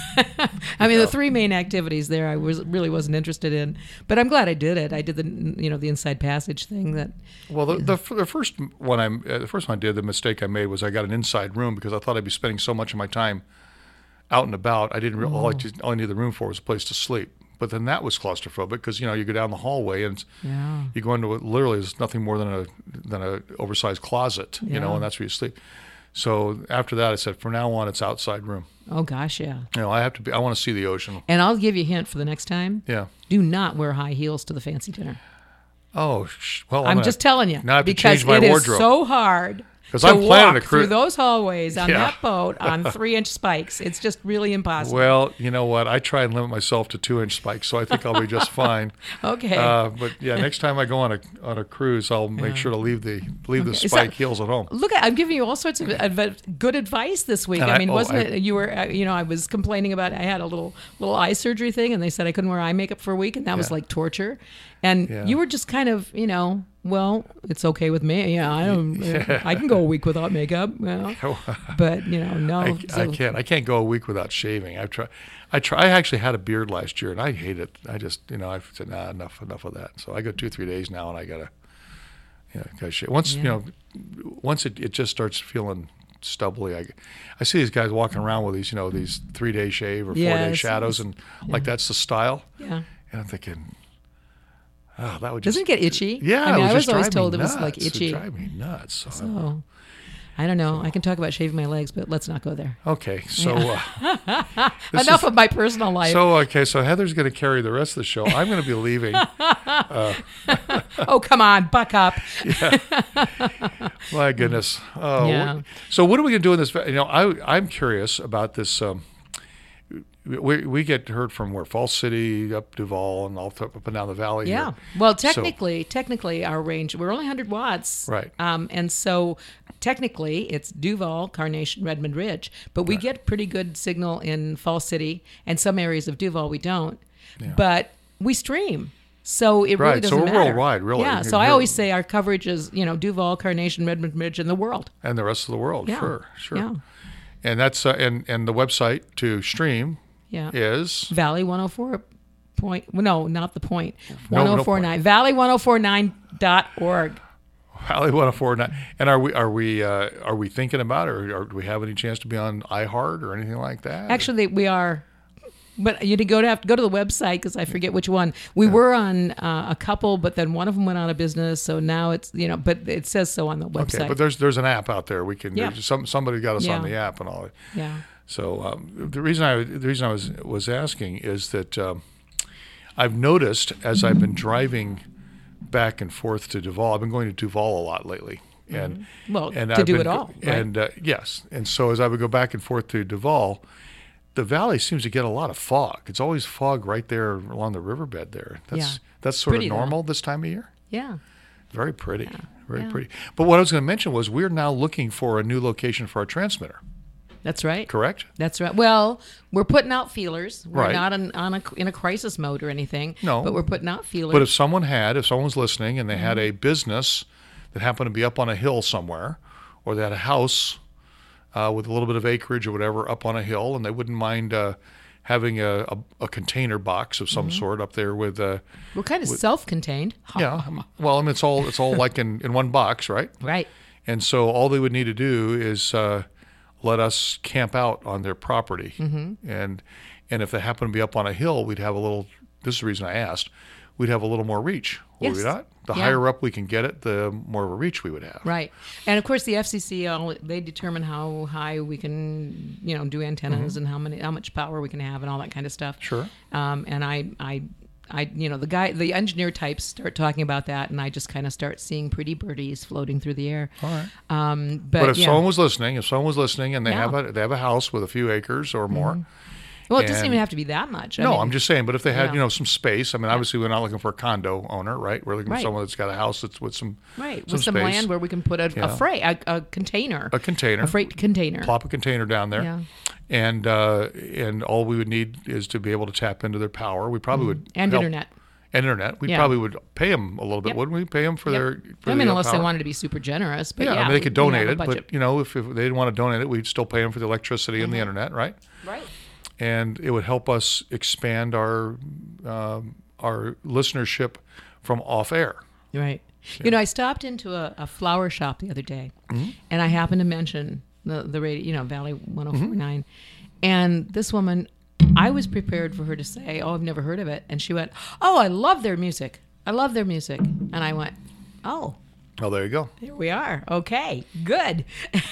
Speaker 1: I mean, the three main activities there, I was really wasn't interested in, but I'm glad I did it. I did the you know the inside passage thing that.
Speaker 2: Well, the, the, the first one I uh, the first one I did, the mistake I made was I got an inside room because I thought I'd be spending so much of my time out and about. I didn't re- all, I just, all I needed the room for was a place to sleep. But then that was claustrophobic because you know you go down the hallway and
Speaker 1: Yeah.
Speaker 2: you go into it literally is nothing more than a than a oversized closet, you know, and that's where you sleep. So after that, I said from now on it's outside room.
Speaker 1: Oh gosh, yeah.
Speaker 2: You know, I have to be. I want to see the ocean.
Speaker 1: And I'll give you a hint for the next time.
Speaker 2: Yeah.
Speaker 1: Do not wear high heels to the fancy dinner.
Speaker 2: Oh, sh- well,
Speaker 1: I'm
Speaker 2: gonna-
Speaker 1: just telling you
Speaker 2: now I have to
Speaker 1: because
Speaker 2: change my
Speaker 1: it is
Speaker 2: wardrobe.
Speaker 1: so hard
Speaker 2: 'Cause
Speaker 1: to
Speaker 2: I'm planning
Speaker 1: walk
Speaker 2: a cru-
Speaker 1: through those hallways on
Speaker 2: Yeah.
Speaker 1: that boat on three inch spikes. It's just really impossible.
Speaker 2: Well, you know what? I try and limit myself to two inch spikes, so I think I'll be just fine.
Speaker 1: okay.
Speaker 2: Uh, but yeah, next time I go on a on a cruise, I'll make sure to leave the leave the
Speaker 1: Okay. Is
Speaker 2: spike
Speaker 1: that-
Speaker 2: heels at home.
Speaker 1: Look, I'm giving you all sorts of good advice this week. I
Speaker 2: I-
Speaker 1: mean,
Speaker 2: oh,
Speaker 1: wasn't
Speaker 2: I-
Speaker 1: it? You were, uh, you know, I was complaining about. I had a little little eye surgery thing, and they said I couldn't wear eye makeup for a week, and that was like torture. And
Speaker 2: Yeah.
Speaker 1: you were just kind of, you know, well, it's okay with me. Yeah, I don't. I can go a week without makeup. Well, but you know, no.
Speaker 2: I,
Speaker 1: so-
Speaker 2: I can't I can't go a week without shaving. I try I try I actually had a beard last year and I hate it. I just you know I said nah enough enough of that. So I go two three days now and I gotta you know gotta shave. Once you know once it, it just starts feeling stubbly. I, I see these guys walking around with these you know these three day shave or four day shadows and like that's the style.
Speaker 1: Yeah.
Speaker 2: And I'm thinking, oh, that would just
Speaker 1: Doesn't it get itchy?
Speaker 2: Yeah,
Speaker 1: I mean,
Speaker 2: it
Speaker 1: I was always told it was like
Speaker 2: nuts. It
Speaker 1: itchy.
Speaker 2: drive me nuts. So,
Speaker 1: So, I don't know. I can talk about shaving my legs, but let's not go there.
Speaker 2: okay, so uh,
Speaker 1: Enough
Speaker 2: is-
Speaker 1: of my personal life.
Speaker 2: So okay, so Heather's going to carry the rest of the show. I'm going to be leaving.
Speaker 1: oh, come on, buck up.
Speaker 2: My goodness. Oh,
Speaker 1: Yeah.
Speaker 2: what- so what are we going to do in this? You know, I I'm curious about this. Um, we we get heard from where Falls City, up Duvall, and all up and down the valley.
Speaker 1: Yeah.
Speaker 2: here.
Speaker 1: Well,
Speaker 2: So-
Speaker 1: technically, technically, our range we're only 100 watts.
Speaker 2: Right.
Speaker 1: Um, and so technically, it's Duvall, Carnation, Redmond Ridge, but we get pretty good signal in Fall City and some areas of Duvall we don't. But we stream. So it really doesn't
Speaker 2: so we're
Speaker 1: matter.
Speaker 2: worldwide, really.
Speaker 1: Yeah.
Speaker 2: You're-
Speaker 1: So I always say our coverage is, you know, Duvall, Carnation, Redmond Ridge, and the world.
Speaker 2: and the rest of the world.
Speaker 1: Yeah.
Speaker 2: Sure, sure.
Speaker 1: Yeah.
Speaker 2: And that's uh, and and the website to stream
Speaker 1: Yeah.
Speaker 2: is
Speaker 1: Valley 104 point. No, not the point.
Speaker 2: No, no
Speaker 1: 1049. Valley1049.org.
Speaker 2: Valley 104.9. And are we are we uh, are we thinking about it, or, or do we have any chance to be on iHeart or anything like that?
Speaker 1: Actually, we are. But you go to have to go to the website because I forget which one. We were on uh, a couple, but then one of them went out of business. So now it's you know, but it says so on the website.
Speaker 2: okay, but there's there's an app out there. We can.
Speaker 1: Yeah.
Speaker 2: Some somebody got us on the app and all. that.
Speaker 1: yeah.
Speaker 2: So um, the reason I the reason I was was asking is that um, I've noticed as I've been driving back and forth to Duvall. I've been going to Duvall a lot lately, and
Speaker 1: Mm-hmm. Well,
Speaker 2: and
Speaker 1: to
Speaker 2: I've
Speaker 1: do
Speaker 2: been
Speaker 1: it all, right?
Speaker 2: And uh, yes, and so as I would go back and forth to Duvall, the valley seems to get a lot of fog. It's always fog right there along the riverbed there. That's
Speaker 1: Yeah.
Speaker 2: that's sort
Speaker 1: Pretty,
Speaker 2: of
Speaker 1: though.
Speaker 2: normal this time of year.
Speaker 1: Yeah.
Speaker 2: Very pretty, very
Speaker 1: Yeah.
Speaker 2: pretty. But what I was going to mention was we're now looking for a new location for our transmitter.
Speaker 1: That's right.
Speaker 2: Correct?
Speaker 1: That's right. Well, we're putting out feelers. We're
Speaker 2: Right.
Speaker 1: not in, on a, in a crisis mode or anything.
Speaker 2: No.
Speaker 1: But we're putting out feelers.
Speaker 2: But if someone had, if someone was listening and they had
Speaker 1: Mm-hmm.
Speaker 2: a business that happened to be up on a hill somewhere, or they had a house uh, with a little bit of acreage or whatever up on a hill, and they wouldn't mind uh, having a, a, a container box of some
Speaker 1: Mm-hmm.
Speaker 2: sort up there with, uh,
Speaker 1: we're kind of self-contained.
Speaker 2: yeah, well, I mean, it's all it's all like in, in one box, right?
Speaker 1: Right.
Speaker 2: And so all they would need to do is uh, let us camp out on their property,
Speaker 1: Mm-hmm.
Speaker 2: and and if they happen to be up on a hill, we'd have a little. This is the reason I asked. We'd have a little more reach, would we
Speaker 1: Yes.
Speaker 2: not? The
Speaker 1: Yeah.
Speaker 2: higher up we can get it, the more of a reach we would have.
Speaker 1: Right. And of course, the FCC all they determine how high we can, you know, do antennas and how many, how much power we can have, and all that kind of stuff.
Speaker 2: Mm-hmm. Sure.
Speaker 1: Um, and I, I, I, you know, the guy, the engineer types start talking about that, and I just kind of start seeing pretty birdies floating through the air.
Speaker 2: All right.
Speaker 1: Um, but,
Speaker 2: But if
Speaker 1: yeah.
Speaker 2: someone was listening, if someone was listening and they
Speaker 1: Yeah. Mm-hmm.
Speaker 2: have a they have a house with a few acres or more,
Speaker 1: well, it doesn't even have to be that much. I
Speaker 2: no,
Speaker 1: mean,
Speaker 2: I'm just saying. But if they had
Speaker 1: Yeah.
Speaker 2: you know some space, I mean, obviously we're not looking for a condo owner, right? We're looking
Speaker 1: Right.
Speaker 2: for someone that's got a house that's with some
Speaker 1: right
Speaker 2: some
Speaker 1: with some
Speaker 2: space.
Speaker 1: land where we can put a,
Speaker 2: Yeah.
Speaker 1: a freight, a, a container,
Speaker 2: a container,
Speaker 1: a freight container.
Speaker 2: plop a container down there,
Speaker 1: Yeah.
Speaker 2: and uh, and all we would need is to be able to tap into their power. We probably would
Speaker 1: Mm-hmm. and
Speaker 2: help-
Speaker 1: internet.
Speaker 2: and internet. We
Speaker 1: Yeah.
Speaker 2: probably would pay them a little bit,
Speaker 1: Yep.
Speaker 2: wouldn't we? Pay them for
Speaker 1: Yep.
Speaker 2: their. For
Speaker 1: I mean,
Speaker 2: the,
Speaker 1: unless they wanted to be super generous, but
Speaker 2: Yeah,
Speaker 1: yeah,
Speaker 2: I mean, they could
Speaker 1: we- we have
Speaker 2: donate it, but you know, if, if they didn't want to donate it, we'd still pay them for the electricity and the
Speaker 1: Mm-hmm.
Speaker 2: internet, right?
Speaker 1: right.
Speaker 2: And it would help us expand our um, our listenership from off air.
Speaker 1: Right. You know, I stopped into a, a flower shop the other day,
Speaker 2: Mm-hmm.
Speaker 1: and I happened to mention the the radio, you know, Valley 104.9,
Speaker 2: Mm-hmm.
Speaker 1: and this woman, I was prepared for her to say, "Oh, I've never heard of it," and she went, "Oh, I love their music. I love their music," and I went, "Oh."
Speaker 2: Oh, there you go.
Speaker 1: Here we are. Okay, good.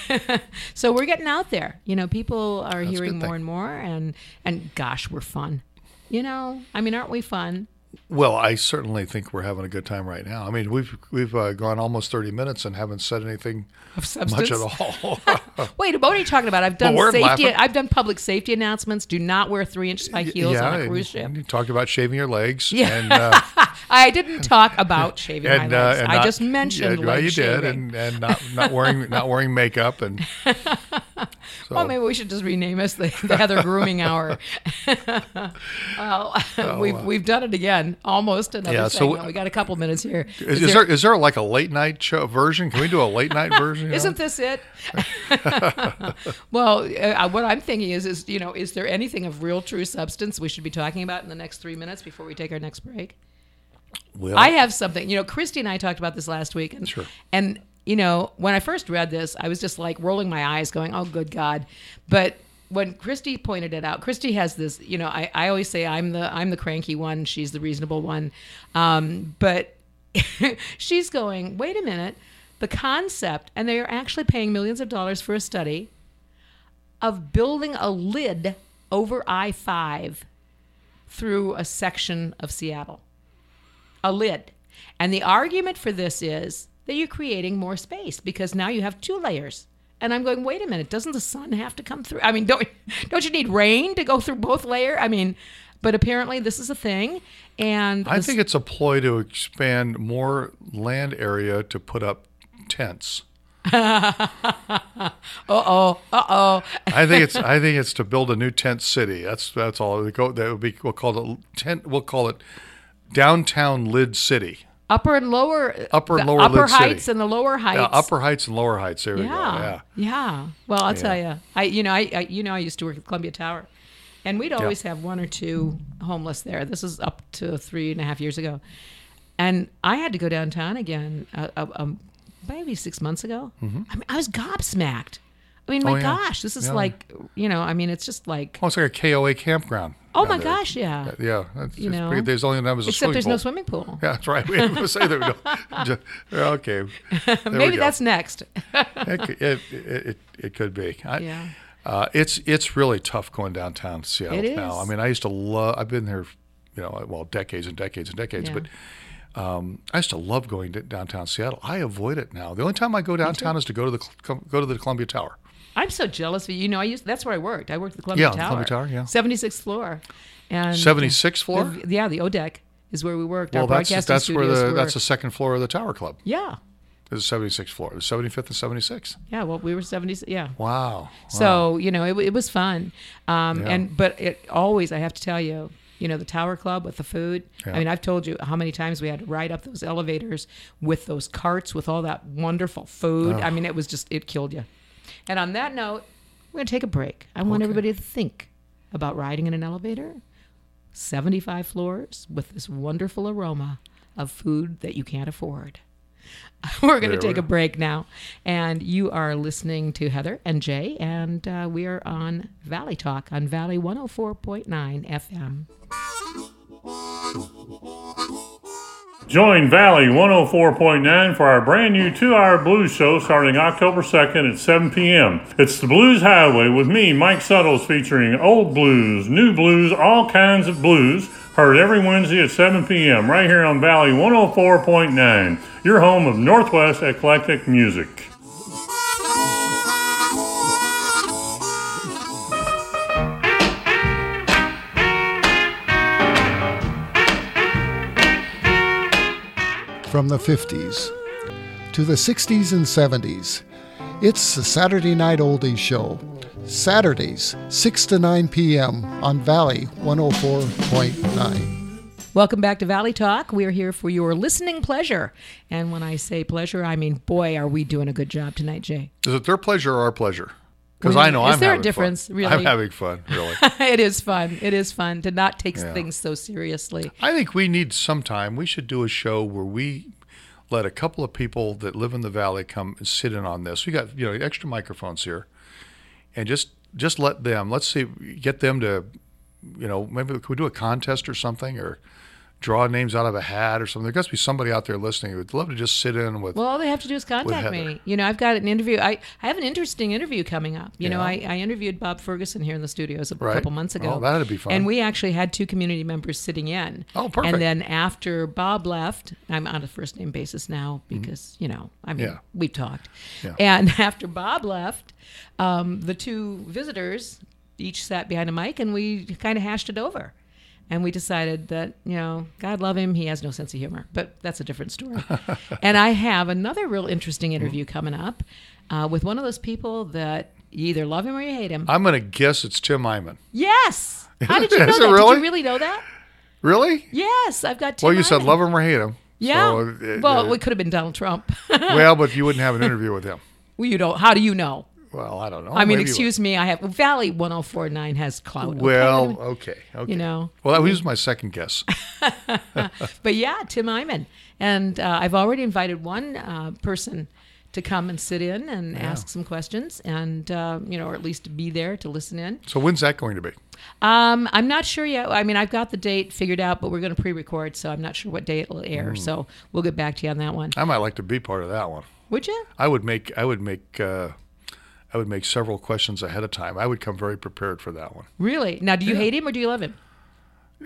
Speaker 1: so we're getting out there. You know, people are
Speaker 2: a
Speaker 1: hearing more and more, and and gosh, we're fun. You know, I mean, aren't we fun?
Speaker 2: Well, I certainly think we're having a good time right now. I mean, we've we've uh, gone almost thirty minutes and haven't said anything much at all.
Speaker 1: Wait, what are you talking about? I've done
Speaker 2: we're
Speaker 1: safety.
Speaker 2: laughing.
Speaker 1: I've done public safety announcements. Do not wear three-inch spike heels on a cruise ship.
Speaker 2: You talked about shaving your legs.
Speaker 1: Yeah.
Speaker 2: And, uh,
Speaker 1: I didn't talk about shaving
Speaker 2: and,
Speaker 1: my
Speaker 2: uh,
Speaker 1: legs.
Speaker 2: and
Speaker 1: I
Speaker 2: not-
Speaker 1: just mentioned
Speaker 2: yeah, well, you
Speaker 1: shaving.
Speaker 2: did, and, and not not wearing not wearing makeup and. So,
Speaker 1: Well, maybe we should just rename this the, the Heather Grooming Hour. well, we've we've done it again, almost another
Speaker 2: Oh, Yeah, so-
Speaker 1: segment. we got a couple minutes here.
Speaker 2: is, is there is there like a late night show version? Can we do a late night version?
Speaker 1: Isn't this it? well, uh, what I'm thinking is, is you know, is there anything of real, true substance we should be talking about in the next three minutes before we take our next break?
Speaker 2: Well,
Speaker 1: I have something. You know, Christy and I talked about this last week, and
Speaker 2: Sure.
Speaker 1: and you know, when I first read this, I was just like rolling my eyes, going, "Oh, good God!" But when Christy pointed it out, Christy has this. You know, I, I always say I'm the I'm the cranky one. She's the reasonable one. Um, but she's going, wait a minute. The concept, and they are actually paying millions of dollars for a study of building a lid over I 5 through a section of Seattle. A lid. And the argument for this is that you're creating more space because now you have two layers. And I'm going, wait a minute, doesn't the sun have to come through? I mean, don't don't you need rain to go through both layer? I mean, but apparently this is a thing. And
Speaker 2: I think it's a ploy to expand more land area to put up tents.
Speaker 1: uh oh, uh oh.
Speaker 2: I think it's I think it's to build a new tent city. That's that's all. That would be we'll call it tent. We'll call it downtown Lid City.
Speaker 1: Upper and lower.
Speaker 2: Upper and lower
Speaker 1: Upper
Speaker 2: Lid City.
Speaker 1: Heights and the lower Heights.
Speaker 2: Yeah, upper heights and lower heights. There we go.
Speaker 1: Yeah.
Speaker 2: Yeah.
Speaker 1: Yeah. Well, I'll tell you, I you know I, I you know I used to work at Columbia Tower, and we'd always have one or two homeless there. This is up to three and a half years ago, and I had to go downtown again, uh, uh, um, maybe six months ago. I mean, I was gobsmacked. I mean, my.
Speaker 2: Oh, yeah.
Speaker 1: gosh, this is
Speaker 2: Yeah.
Speaker 1: like you know, I mean, it's just like
Speaker 2: Oh, it's like a KOA campground.
Speaker 1: oh my
Speaker 2: there.
Speaker 1: gosh, yeah.
Speaker 2: Yeah. That's
Speaker 1: You know.
Speaker 2: there's only that was a
Speaker 1: Except there's
Speaker 2: pool.
Speaker 1: no swimming pool.
Speaker 2: Yeah, that's right. We have to say there we go. Just- okay. There
Speaker 1: Maybe
Speaker 2: go.
Speaker 1: that's next.
Speaker 2: it, could- it, it, it, could be. I,
Speaker 1: Yeah.
Speaker 2: Uh, it's it's really tough going downtown to Seattle
Speaker 1: It
Speaker 2: now. I mean, I used to love. I've been there, you know, well, decades and decades and decades.
Speaker 1: Yeah.
Speaker 2: But um, I used to love going to downtown Seattle. I avoid it now. The only time I go downtown is to go to the go to the Columbia Tower.
Speaker 1: I'm so jealous of you. You know, I used that's where I worked. I worked at the Columbia
Speaker 2: Yeah,
Speaker 1: Tower.
Speaker 2: Columbia Tower, yeah.
Speaker 1: 76th floor. And
Speaker 2: Seventy sixth floor.
Speaker 1: the- yeah, the O deck is where we worked.
Speaker 2: well,
Speaker 1: Our
Speaker 2: that's
Speaker 1: broadcasting
Speaker 2: that's where the
Speaker 1: were.
Speaker 2: that's the second floor of the Tower Club.
Speaker 1: yeah,
Speaker 2: Is the seventy sixth floor. The seventy fifth and seventy sixth.
Speaker 1: yeah. Well, we were 70. Yeah.
Speaker 2: Wow.
Speaker 1: So you know, it, it was fun. Um,
Speaker 2: Yeah.
Speaker 1: and but it always, I have to tell you, you know, the Tower Club with the food.
Speaker 2: Yeah.
Speaker 1: I mean, I've told you how many times we had to ride up those elevators with those carts with all that wonderful food. I mean, it was just it killed you. And on that note, we're gonna take a break. I want
Speaker 2: Okay.
Speaker 1: everybody to think about riding in an elevator, 75 floors with this wonderful aroma of food that you can't afford. We're going to take a break now. And you are listening to Heather and Jay, and uh, we are on Valley Talk on Valley 104.9 FM.
Speaker 4: Join Valley 104.9 for our brand new two hour blues show starting October 2nd at 7 p.m. It's the Blues Highway with me, Mike Suttles, featuring old blues, new blues, all kinds of blues. Heard every Wednesday at 7 p.m. right here on Valley 104.9, your home of Northwest eclectic music.
Speaker 5: From the 50s to the 60s and 70s. It's the Saturday Night Oldies Show. Saturdays, 6 to 9 p.m. on Valley 104.9.
Speaker 1: Welcome back to Valley Talk. We're here for your listening pleasure. And when I say pleasure, I mean, boy, are we doing a good job tonight, Jay.
Speaker 2: Is it their pleasure or our pleasure? Because I know
Speaker 1: is
Speaker 2: I'm
Speaker 1: there a difference,
Speaker 2: fun.
Speaker 1: really?
Speaker 2: I'm having fun, really.
Speaker 1: it is fun. It is fun to not take
Speaker 2: Yeah.
Speaker 1: things so seriously.
Speaker 2: I think we need some time. We should do a show where we let a couple of people that live in the valley come and sit in on this. We got you know extra microphones here, and just just let them. Let's see, get them to, you know, maybe could we do a contest or something, or draw names out of a hat or something. There got to be somebody out there listening who would love to just sit in with.
Speaker 1: Well, all they have to do is contact me. You know, I've got an interview. I, I have an interesting interview coming up. You know, I, I interviewed Bob Ferguson here in the studios a
Speaker 2: Right.
Speaker 1: couple months ago.
Speaker 2: Oh, that'd be fun.
Speaker 1: And we actually had two community members sitting in.
Speaker 2: Oh, perfect.
Speaker 1: And then after Bob left, I'm on a first name basis now because, you know, I mean,
Speaker 2: Mm-hmm. Yeah.
Speaker 1: we've talked.
Speaker 2: Yeah.
Speaker 1: And after Bob left, um, the two visitors each sat behind a mic and we kind of hashed it over. And we decided that, you know, God love him, he has no sense of humor. But that's a different story. and I have another real interesting interview coming up uh, with one of those people that you either love him or you hate him.
Speaker 2: I'm going to guess it's Tim Eyman.
Speaker 1: yes. How did you know that? Did
Speaker 2: really?
Speaker 1: you really know that?
Speaker 2: Really?
Speaker 1: Yes, I've got Tim
Speaker 2: well, you said love him or hate him.
Speaker 1: Yeah.
Speaker 2: So, uh,
Speaker 1: well,
Speaker 2: uh,
Speaker 1: it could have been Donald Trump.
Speaker 2: well, but you wouldn't have an interview with him.
Speaker 1: well, you don't. How do you know?
Speaker 2: Well, I don't know.
Speaker 1: I mean,
Speaker 2: Maybe
Speaker 1: excuse me. I have Valley 104.9 has clout. okay?
Speaker 2: Well, okay, okay.
Speaker 1: You know.
Speaker 2: Well, that was my second guess.
Speaker 1: But yeah, Tim Eyman. And uh, I've already invited one uh, person to come and sit in and ask some questions and, uh, you know, or at least be there to listen in.
Speaker 2: So when's that going to be?
Speaker 1: Um, I'm not sure yet. I mean, I've got the date figured out, but we're going to pre record, so I'm not sure what day it'll air. So we'll get back to you on that one.
Speaker 2: I might like to be part of that one.
Speaker 1: Would you?
Speaker 2: I would make I would make uh, I would make several questions ahead of time. I would come very prepared for that one.
Speaker 1: Really? Now, do you hate him or do you love him?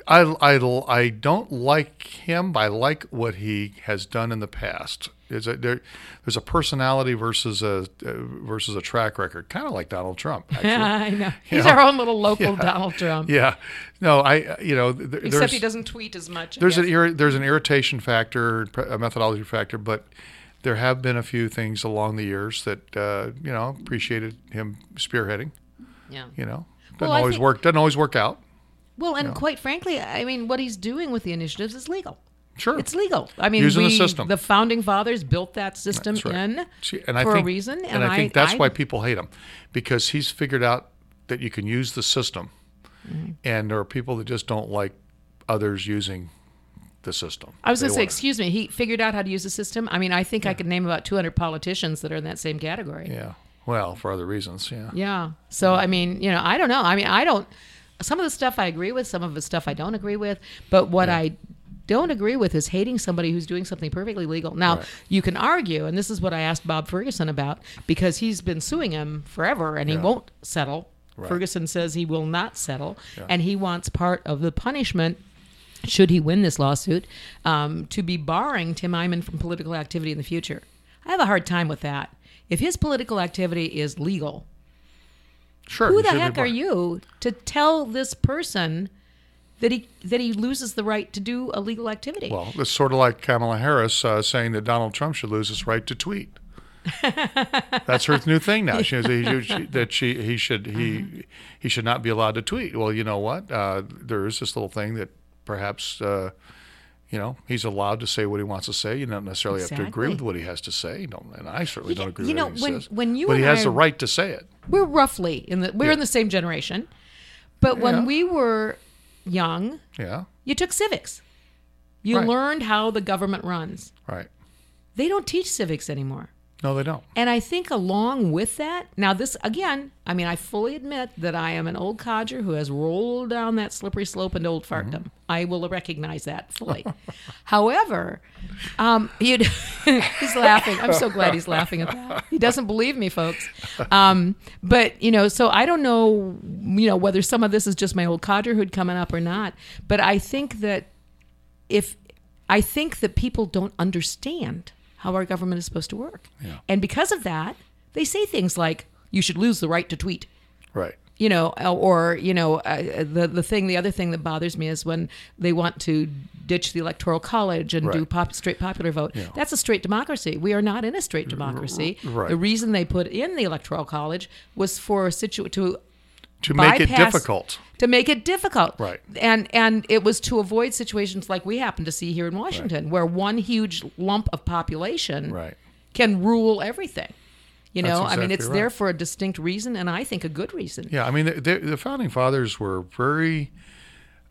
Speaker 2: I, I, I don't like him, but I like what he has done in the past. There's a, there, there's a personality versus a uh, versus a track record, kind of like Donald Trump. Actually.
Speaker 1: I know. He's
Speaker 2: know?
Speaker 1: our own little local Donald Trump.
Speaker 2: yeah, no, I you know th-
Speaker 1: Except he doesn't tweet as much.
Speaker 2: There's an irri- there's an irritation factor, a methodology factor, but there have been a few things along the years that uh, you know appreciated him spearheading.
Speaker 1: yeah.
Speaker 2: You know, doesn't
Speaker 1: Well,
Speaker 2: always
Speaker 1: think-
Speaker 2: work. Doesn't always work out.
Speaker 1: Well, and quite frankly, I mean, what he's doing with the initiatives is legal.
Speaker 2: Sure.
Speaker 1: It's legal. I mean,
Speaker 2: Using the system.
Speaker 1: the founding fathers built that system
Speaker 2: right.
Speaker 1: in
Speaker 2: See, and I
Speaker 1: for
Speaker 2: think,
Speaker 1: a reason,
Speaker 2: and,
Speaker 1: and,
Speaker 2: I think that's
Speaker 1: I,
Speaker 2: why people hate him, because he's figured out that you can use the system,
Speaker 1: Mm-hmm.
Speaker 2: and there are people that just don't like others using the system.
Speaker 1: I was going to say, excuse me, he figured out how to use the system. I mean, I think I could name about 200 politicians that are in that same category.
Speaker 2: yeah. Well, for other reasons, yeah.
Speaker 1: Yeah. So, I mean, you know, I don't know. I mean, I don't, some of the stuff I agree with, some of the stuff I don't agree with. But what I don't agree with is hating somebody who's doing something perfectly legal. Now,
Speaker 2: Right.
Speaker 1: you can argue, and this is what I asked Bob Ferguson about, because he's been suing him forever and he won't settle.
Speaker 2: Right.
Speaker 1: Ferguson says he will not settle,
Speaker 2: Yeah.
Speaker 1: and he wants part of the punishment should he win this lawsuit, um, to be barring Tim Eyman from political activity in the future. I have a hard time with that. If his political activity is legal,
Speaker 2: Sure.
Speaker 1: who the heck are you to tell this person that he that he loses the right to do a legal activity?
Speaker 2: Well, it's sort of like Kamala Harris uh, saying that Donald Trump should lose his right to tweet. That's her new thing now. She, he, she, that she he should he he should not be allowed to tweet. Well, you know what? Uh, there is this little thing that perhaps uh, you know he's allowed to say what he wants to say. You don't necessarily have to agree with what he has to say. You don't, and I certainly don't agree
Speaker 1: you
Speaker 2: with
Speaker 1: know,
Speaker 2: what he
Speaker 1: when-
Speaker 2: says.
Speaker 1: when you
Speaker 2: but he has
Speaker 1: I-
Speaker 2: the right to say it.
Speaker 1: we're roughly in the we're in the same generation, but when we were young,
Speaker 2: Yeah.
Speaker 1: you took civics. You
Speaker 2: Right.
Speaker 1: learned how the government runs.
Speaker 2: Right.
Speaker 1: They don't teach civics anymore.
Speaker 2: No, they don't.
Speaker 1: And I think along with that, now this again, I mean, I fully admit that I am an old codger who has rolled down that slippery slope into old fartdom.
Speaker 2: Mm-hmm.
Speaker 1: I will recognize that fully. However, um, he's laughing. I'm so glad he's laughing at that. He doesn't believe me, folks. Um, but you know, so I don't know, you know, whether some of this is just my old codgerhood coming up or not. But I think that if I think that people don't understand how our government is supposed to work.
Speaker 2: Yeah.
Speaker 1: And because of that, they say things like you should lose the right to tweet.
Speaker 2: Right.
Speaker 1: You know, or you know, uh, the the thing, the other thing that bothers me is when they want to ditch the electoral college and do pop, straight popular vote.
Speaker 2: Yeah.
Speaker 1: That's a straight democracy. We are not in a straight democracy.
Speaker 2: right.
Speaker 1: The reason they put in the electoral college was for a situ to
Speaker 2: To make it difficult.
Speaker 1: to make it difficult
Speaker 2: Right.
Speaker 1: and and it was to avoid situations like we happen to see here in washington where one huge lump of population
Speaker 2: Right.
Speaker 1: can rule everything you know i mean
Speaker 2: exactly
Speaker 1: it's there for a distinct reason and i think a good reason
Speaker 2: Yeah, I mean, the, the, the founding fathers were very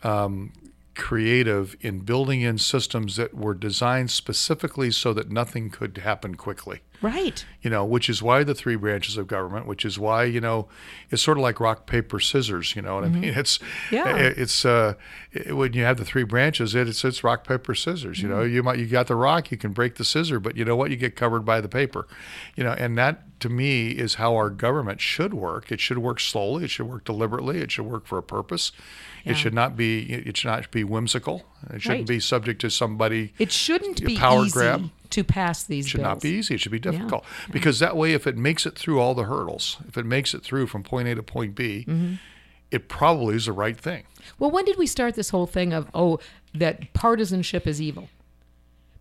Speaker 2: um, creative in building in systems that were designed specifically so that nothing could happen quickly.
Speaker 1: Right
Speaker 2: You know, which is why the three branches of government, which is why you know, it's sort of like rock paper scissors. You know what I mean? It's
Speaker 1: Mm-hmm. Yeah.
Speaker 2: it- it's uh, it- when you have the three branches, it, it's it's rock paper scissors. You
Speaker 1: Mm-hmm.
Speaker 2: know, you might you got the rock, you can break the scissor, but you know what? You get covered by the paper. You know, and that to me is how our government should work. It should work slowly. It should work deliberately. It should work for a purpose.
Speaker 1: Yeah.
Speaker 2: It should not be it should not be whimsical. It shouldn't
Speaker 1: Right.
Speaker 2: be subject to somebody.
Speaker 1: it shouldn't be
Speaker 2: power
Speaker 1: easy
Speaker 2: grab.
Speaker 1: to pass these
Speaker 2: It should
Speaker 1: bills
Speaker 2: not be easy. It should be difficult because that way, if it makes it through all the hurdles, if it makes it through from point A to point B,
Speaker 1: Mm-hmm.
Speaker 2: it probably is the right thing.
Speaker 1: well when did we start this whole thing of oh that partisanship is evil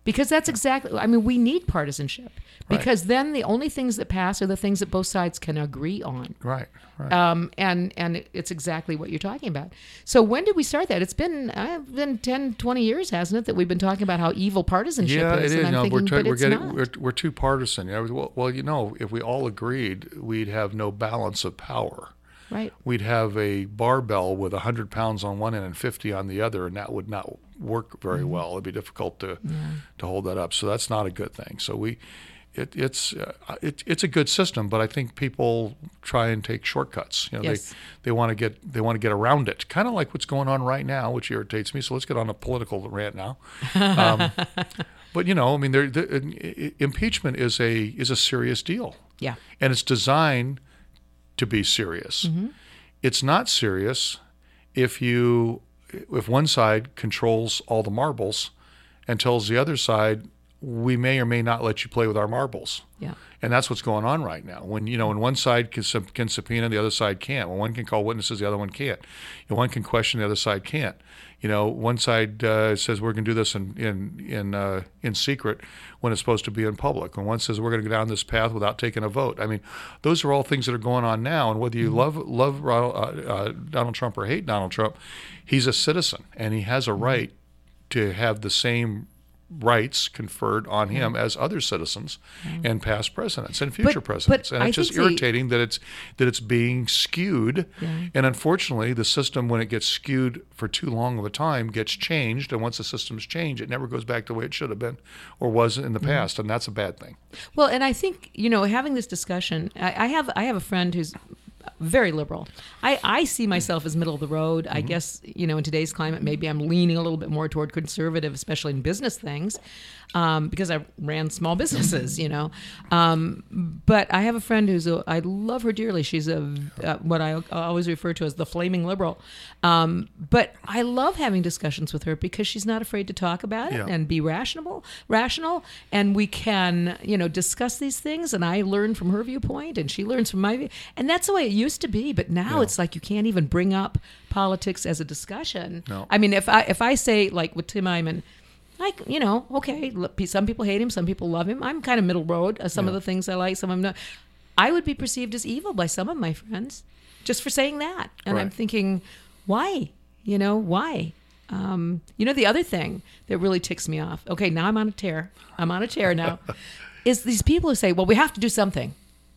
Speaker 1: because that's exactly i mean we need partisanship because then the only things that pass are the things that both sides can agree on
Speaker 2: Right. Right.
Speaker 1: um, and and it's exactly what you're talking about. So when did we start that? It's been uh, been 10, 20 years, hasn't it, that we've been talking about how evil partisanship
Speaker 2: yeah, it
Speaker 1: is?
Speaker 2: is.
Speaker 1: And I'm
Speaker 2: No,
Speaker 1: thinking,
Speaker 2: we're,
Speaker 1: but
Speaker 2: we're getting we're, we're too partisan. You know, well, well, you know, if we all agreed, we'd have no balance of power.
Speaker 1: right.
Speaker 2: We'd have a barbell with 100 pounds on one end and 50 on the other, and that would not work very
Speaker 1: Mm-hmm.
Speaker 2: well. It'd be difficult to to hold that up. So that's not a good thing. So we, it, it's uh, it, it's a good system, but I think people try and take shortcuts. You know,
Speaker 1: Yes.
Speaker 2: they they want to get they want to get around it. Kind of like what's going on right now, which irritates me. So let's get on a political rant now. Um, but you know, I mean, there, the, i- impeachment is a is a serious deal
Speaker 1: Yeah.
Speaker 2: and it's designed to be serious. It's not serious if you if one side controls all the marbles and tells the other side we may or may not let you play with our marbles.
Speaker 1: Yeah.
Speaker 2: And that's what's going on right now. When you know, when one side can, sub- can subpoena, the other side can't. When one can call witnesses, the other one can't. And one can question, the other side can't. You know, one side uh, says we're going to do this in in in uh, in secret when it's supposed to be in public. And one says we're going to go down this path without taking a vote. I mean, those are all things that are going on now. And whether you love love uh, uh, Donald Trump or hate Donald Trump, he's a citizen and he has a right to have the same rights conferred on him as other citizens and past presidents and future
Speaker 1: but
Speaker 2: presidents. and
Speaker 1: I
Speaker 2: it's just
Speaker 1: think the-
Speaker 2: irritating that it's that it's being skewed.
Speaker 1: Yeah.
Speaker 2: And unfortunately, the system when it gets skewed for too long of a time gets changed. And once the system's changed, it never goes back to the way it should have been or was in the
Speaker 1: Mm-hmm.
Speaker 2: past. And that's a bad thing.
Speaker 1: Well, and I think you know, having this discussion, I, I have I have a friend who's very liberal. I, I see myself as middle of the road. I mm-hmm. guess you know, in today's climate, maybe I'm leaning a little bit more toward conservative, especially in business things, um, because I ran small businesses. You know, um, but I have a friend who's a, I love her dearly. She's a uh, what I always refer to as the flaming liberal. Um, but I love having discussions with her because she's not afraid to talk about it
Speaker 2: Yeah.
Speaker 1: and be rational, rational, and we can, you know, discuss these things. And I learn from her viewpoint, and she learns from my view. And that's the way it used to be. But now
Speaker 2: Yeah.
Speaker 1: it's like you can't even bring up politics as a discussion.
Speaker 2: No.
Speaker 1: I mean, if I if I say like with Tim Eyman. Like you know, okay. Some people hate him, some people love him. I'm kind of middle road. Uh, Some of the things I like, some of them not. I would be perceived as evil by some of my friends just for saying that, and I'm thinking, why? You know, why? Um, you know, the other thing that really ticks me off. Okay, now I'm on a tear. I'm on a tear now. is these people who say, "Well, we have to do something."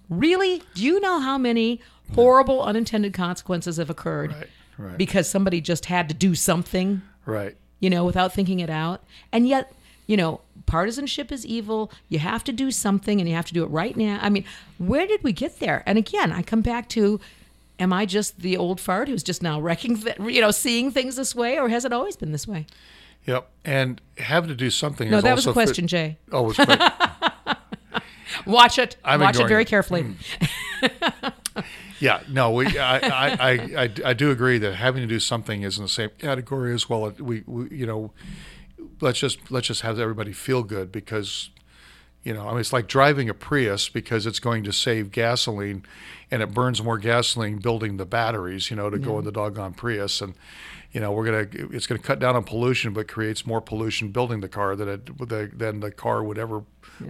Speaker 1: Really? Do you know how many horrible unintended consequences have occurred
Speaker 2: Right, right.
Speaker 1: because somebody just had to do something?
Speaker 2: Right.
Speaker 1: You know, without thinking it out. And yet, you know, partisanship is evil. You have to do something and you have to do it right now. I mean, where did we get there? And again, I come back to am I just the old fart who's just now wrecking, th- you know, seeing things this way or has it always been this way?
Speaker 2: Yep. And having to do something.
Speaker 1: No,
Speaker 2: is
Speaker 1: that was a question, Jay.
Speaker 2: Oh.
Speaker 1: Watch it.
Speaker 2: I'm
Speaker 1: Watch it very
Speaker 2: it.
Speaker 1: carefully. Mm.
Speaker 2: Yeah, no, we, I, I, I, I, do agree that having to do something is in the same category as well. We, we, you know, let's just let's just have everybody feel good because, you know, I mean, it's like driving a Prius because it's going to save gasoline, and it burns more gasoline building the batteries, you know, to go in the doggone Prius, and you know, we're gonna it's gonna cut down on pollution, but creates more pollution building the car than it than the car would ever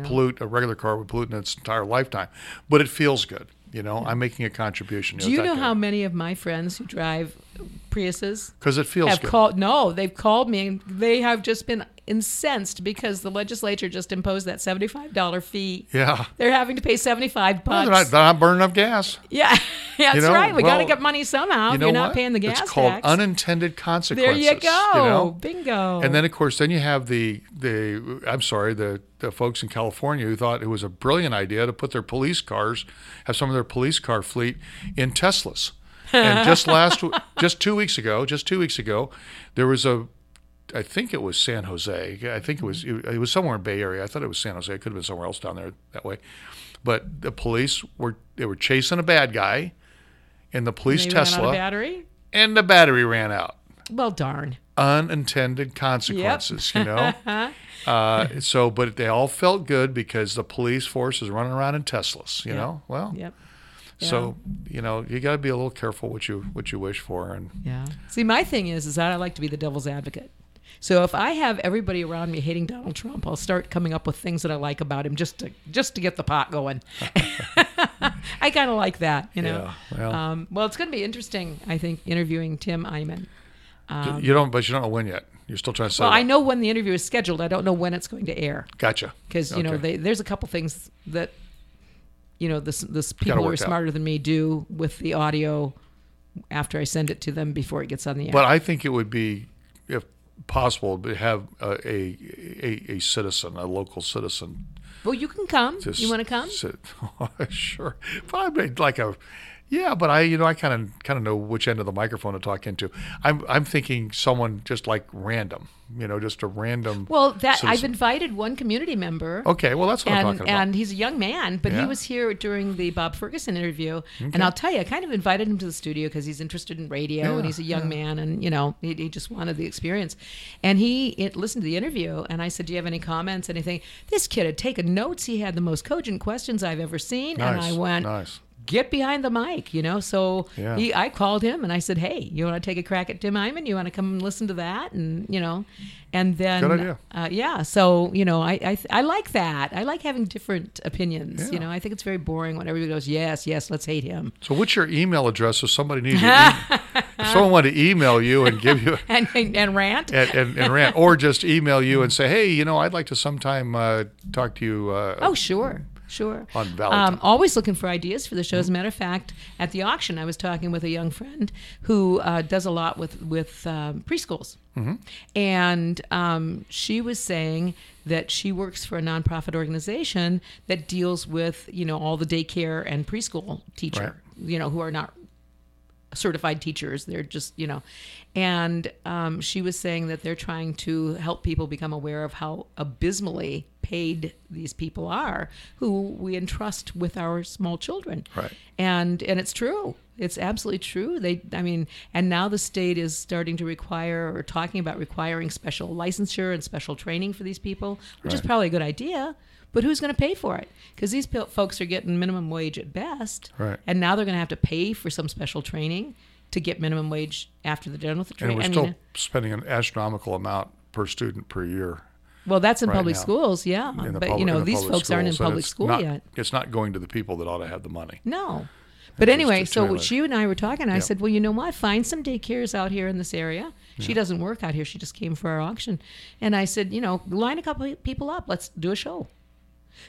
Speaker 2: pollute. A regular car would pollute in its entire lifetime, but it feels good. You know, I'm making a contribution.
Speaker 1: Do you know how many of my friends who drive Priuses
Speaker 2: Because it feels
Speaker 1: have
Speaker 2: good.
Speaker 1: called? No, they've called me and they have just been incensed because the legislature just imposed that seventy-five dollar fee.
Speaker 2: yeah.
Speaker 1: They're having to pay seventy-five
Speaker 2: Well,
Speaker 1: bucks.
Speaker 2: they're, not, they're not burning up gas.
Speaker 1: yeah, that's
Speaker 2: You know,
Speaker 1: right. We got to get money somehow.
Speaker 2: You know
Speaker 1: You're not paying the gas
Speaker 2: It's called
Speaker 1: tax.
Speaker 2: unintended consequences.
Speaker 1: there you go.
Speaker 2: know?
Speaker 1: Bingo.
Speaker 2: And then, of course, then you have the the I'm sorry, the the folks in California who thought it was a brilliant idea to put their police cars, have some of their police car fleet in Teslas. And just last, just two weeks ago, just two weeks ago, there was a, I think it was San Jose. I think it was it was somewhere in Bay Area. I thought it was San Jose. It could have been somewhere else down there that way. But the police were they were chasing a bad guy, in the police
Speaker 1: they ran out of
Speaker 2: Tesla,
Speaker 1: battery.
Speaker 2: and the battery ran out
Speaker 1: Well, darn.
Speaker 2: unintended consequences, you know. uh, so, but they all felt good because the police force is running around in Teslas, you
Speaker 1: Yeah.
Speaker 2: know. Well,
Speaker 1: Yep.
Speaker 2: So you know you got to be a little careful what you what you wish for, and
Speaker 1: Yeah. See, my thing is, is that I like to be the devil's advocate. So if I have everybody around me hating Donald Trump, I'll start coming up with things that I like about him just to just to get the pot going. I kind of like that, you know.
Speaker 2: Yeah, well.
Speaker 1: um, well, it's going to be interesting. I think interviewing Tim Eyman.
Speaker 2: you don't, but you don't know when yet. You're still trying to.
Speaker 1: Um, Well, I know when the interview is scheduled. I don't know when it's going to air
Speaker 2: Gotcha.
Speaker 1: because you know they, there's a couple things that you know this this people who are
Speaker 2: work out.
Speaker 1: smarter than me do with the audio after I send it to them before it gets on the air.
Speaker 2: But I think it would be, if possible, to have a a, a, a citizen, a local citizen,
Speaker 1: well, you can come. you want to come?
Speaker 2: Sit, sure, probably like a, Yeah, but I, you know, I kind of kind of know which end of the microphone to talk into. I'm I'm thinking someone just like random, you know, just a random.
Speaker 1: Well, that I've invited one community member.
Speaker 2: Okay, well that's what I'm
Speaker 1: and
Speaker 2: talking about.
Speaker 1: and he's a young man, but he was here during the Bob Ferguson interview, and I'll tell you, I kind of invited him to the studio because he's interested in radio
Speaker 2: Yeah,
Speaker 1: and he's a young man, and you know, he, he just wanted the experience, and he it, listened to the interview, and I said, "Do you have any comments? Anything?" This kid had taken notes. He had the most cogent questions I've ever seen, and I went,
Speaker 2: nice.
Speaker 1: Get behind the mic, you know. So
Speaker 2: Yeah.
Speaker 1: he, I called him and I said, "Hey, you want to take a crack at Tim Eyman? You want to come and listen to that?" And you know, and then
Speaker 2: Good idea.
Speaker 1: Uh, yeah. So you know, I, I I like that. I like having different opinions. You know, I think it's very boring when everybody goes, "Yes, yes, let's hate him,"
Speaker 2: So, what's your email address if somebody needs e- if someone wanted to email you and give you
Speaker 1: and and, and rant.
Speaker 2: and, and, and rant, or just email you and say, hey, you know, I'd like to sometime uh, talk to you. Uh,
Speaker 1: Oh, sure, sure.
Speaker 2: On Valentine.
Speaker 1: Um, always looking for ideas for the show. As a matter of fact, at the auction, I was talking with a young friend who uh, does a lot with with um, preschools, and um, she was saying that she works for a nonprofit organization that deals with you know all the daycare and preschool teacher, you know, who are not certified teachers. They're just, you know, and um, she was saying that they're trying to help people become aware of how abysmally paid these people are who we entrust with our small children.
Speaker 2: Right.
Speaker 1: And and it's true. It's absolutely true. They, I mean, and now the state is starting to require or talking about requiring special licensure and special training for these people, which is probably a good idea. But who's going to pay for it? Because these pil- folks are getting minimum wage at best,
Speaker 2: Right.
Speaker 1: and now they're going to have to pay for some special training to get minimum wage after they're done with the
Speaker 2: and we're
Speaker 1: I
Speaker 2: still
Speaker 1: mean, uh,
Speaker 2: spending an astronomical amount per student per year.
Speaker 1: Well, that's in
Speaker 2: right
Speaker 1: public
Speaker 2: now.
Speaker 1: schools, yeah. But
Speaker 2: public-
Speaker 1: you know,
Speaker 2: the
Speaker 1: these folks aren't in public school
Speaker 2: not-
Speaker 1: yet.
Speaker 2: It's not going to the people that ought to have the money.
Speaker 1: No. But anyway, so she and I were talking. I
Speaker 2: Yeah.
Speaker 1: said, "Well, you know what? Find some daycares out here in this area." She doesn't work out here. She just came for our auction, and I said, "You know, line a couple people up. Let's do a show."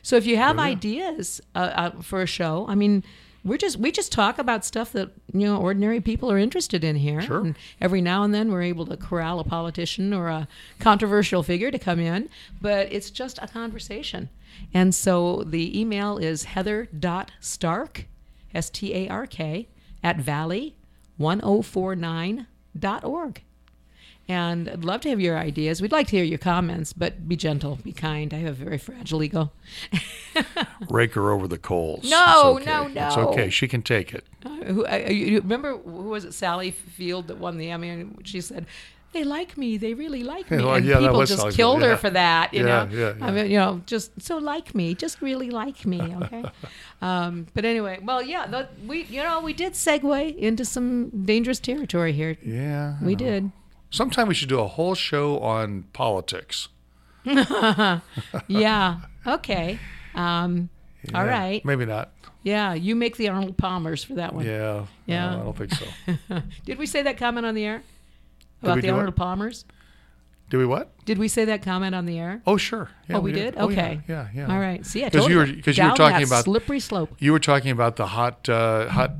Speaker 1: So if you have ideas uh, uh, for a show, I mean, we're just we just talk about stuff that you know ordinary people are interested in here.
Speaker 2: Sure.
Speaker 1: And every now and then we're able to corral a politician or a controversial figure to come in, but it's just a conversation. And so the email is heather.stark, S T A R K, at valley1049.org. And I'd love to have your ideas. We'd like to hear your comments, but be gentle, be kind. I have a very fragile ego.
Speaker 2: Rake her over the coals.
Speaker 1: No,
Speaker 2: It's
Speaker 1: no, no.
Speaker 2: It's okay. She can take it.
Speaker 1: who uh, you remember who was it Sally Field that won the Emmy and she said they like me they really like me
Speaker 2: Yeah, well,
Speaker 1: and
Speaker 2: yeah,
Speaker 1: people just killed her for that you
Speaker 2: Yeah,
Speaker 1: know
Speaker 2: yeah,
Speaker 1: I mean you know just so like me just really like me okay um, but anyway well yeah the, we you know we did segue into some dangerous territory here
Speaker 2: Yeah.
Speaker 1: we did
Speaker 2: Sometime we should do a whole show on politics.
Speaker 1: yeah okay um,
Speaker 2: Yeah,
Speaker 1: right
Speaker 2: Maybe not.
Speaker 1: yeah you make the Arnold Palmers for that one
Speaker 2: Yeah.
Speaker 1: Yeah.
Speaker 2: No, I don't think so.
Speaker 1: did we say that comment on the air about the
Speaker 2: what?
Speaker 1: Arnold Palmers
Speaker 2: Do we what?
Speaker 1: did we say that comment on the air
Speaker 2: Oh, sure. Yeah,
Speaker 1: oh, we, did?
Speaker 2: Oh, yeah,
Speaker 1: Okay.
Speaker 2: Yeah, yeah.
Speaker 1: All right. See, I told
Speaker 2: you were-
Speaker 1: you.
Speaker 2: you were talking about-
Speaker 1: slippery slope.
Speaker 2: You were talking about the hot, uh, hot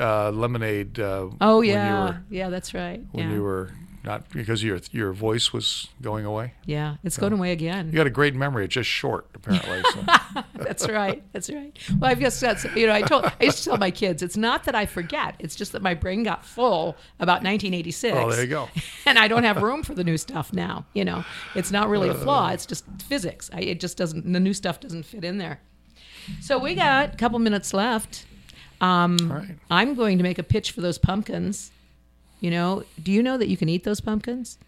Speaker 2: uh, lemonade. Uh,
Speaker 1: Oh
Speaker 2: when
Speaker 1: yeah,
Speaker 2: You were,
Speaker 1: yeah, that's right.
Speaker 2: when
Speaker 1: yeah.
Speaker 2: you were not because your your voice was going away.
Speaker 1: yeah, it's going away again.
Speaker 2: You got a great memory. It's just short, apparently. So.
Speaker 1: That's right. That's right. Well, I've just got you know. I told I used to tell my kids it's not that I forget. It's just that my brain got full about 1986.
Speaker 2: oh, there you go.
Speaker 1: and I don't have room for the new stuff now. You know, it's not really a
Speaker 2: Uh.
Speaker 1: flaw. It's just physics. I, it just doesn't. The new stuff doesn't fit in there. So we got a couple minutes left. Um,
Speaker 2: right.
Speaker 1: I'm going to make a pitch for those pumpkins. You know, do you know that you can eat those pumpkins?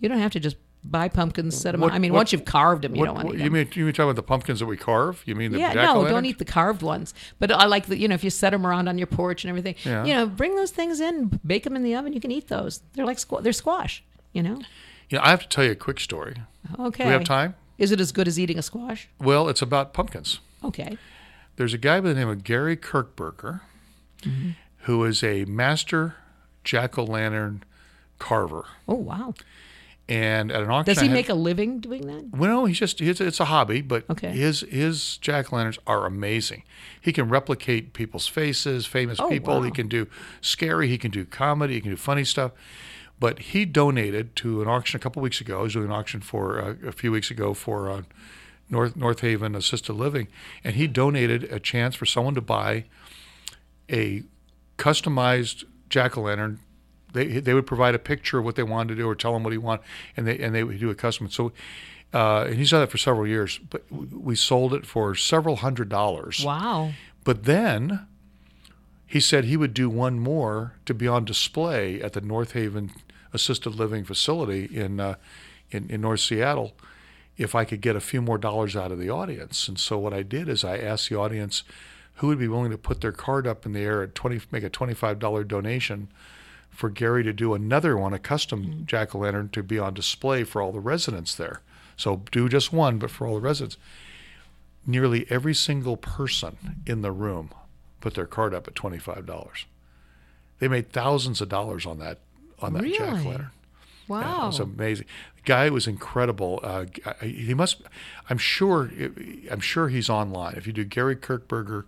Speaker 1: You don't have to just buy pumpkins, set them.
Speaker 2: What-
Speaker 1: on. I mean,
Speaker 2: what-
Speaker 1: once you've carved them, you
Speaker 2: What,
Speaker 1: don't want to eat
Speaker 2: you mean you mean talking about the pumpkins that we carve? You mean the
Speaker 1: Yeah, no, don't eat the carved ones. But I like the, you know, if you set them around on your porch and everything,
Speaker 2: Yeah.
Speaker 1: you know, bring those things in, bake them in the oven. You can eat those. They're like squ- they're squash. You know.
Speaker 2: You know, I have to tell you a quick story.
Speaker 1: Okay.
Speaker 2: Do we have time?
Speaker 1: Is it as good as eating a squash?
Speaker 2: Well, it's about pumpkins.
Speaker 1: Okay.
Speaker 2: There's a guy by the name of Gary Kirkberger
Speaker 1: Mm-hmm.
Speaker 2: who is a master jack o' lantern carver.
Speaker 1: Oh wow.
Speaker 2: And at an auction,
Speaker 1: Does he
Speaker 2: had-
Speaker 1: make a living doing that?
Speaker 2: Well, no, he's just he's, it's a hobby, but
Speaker 1: Okay.
Speaker 2: his his jack o' lanterns are amazing. He can replicate people's faces, famous
Speaker 1: Oh,
Speaker 2: people. He can do scary. He can do comedy. He can do funny stuff. But he donated to an auction a couple weeks ago. He was doing an auction for uh, a few weeks ago for uh, North North Haven Assisted Living, and he donated a chance for someone to buy a customized jack o' lantern. They they would provide a picture of what they wanted to do or tell him what he wanted, and they and they would do a custom. So, uh, and he's done that for several years. But we sold it for several hundred dollars.
Speaker 1: Wow.
Speaker 2: But then he said he would do one more to be on display at the North Haven Assisted Living Facility in, uh, in in North Seattle if I could get a few more dollars out of the audience. And so what I did is I asked the audience who would be willing to put their card up in the air at 20 make a $25 donation for Gary to do another one, a custom jack o' lantern to be on display for all the residents there. So do just one, but for all the residents nearly every single person in the room put their card up at twenty five dollars. They made thousands of dollars on that on that jack-o'-lantern Yeah,
Speaker 1: Wow.
Speaker 2: it was amazing. The guy was incredible. Uh, he must. I'm sure. I'm sure he's online. If you do Gary Kirkberger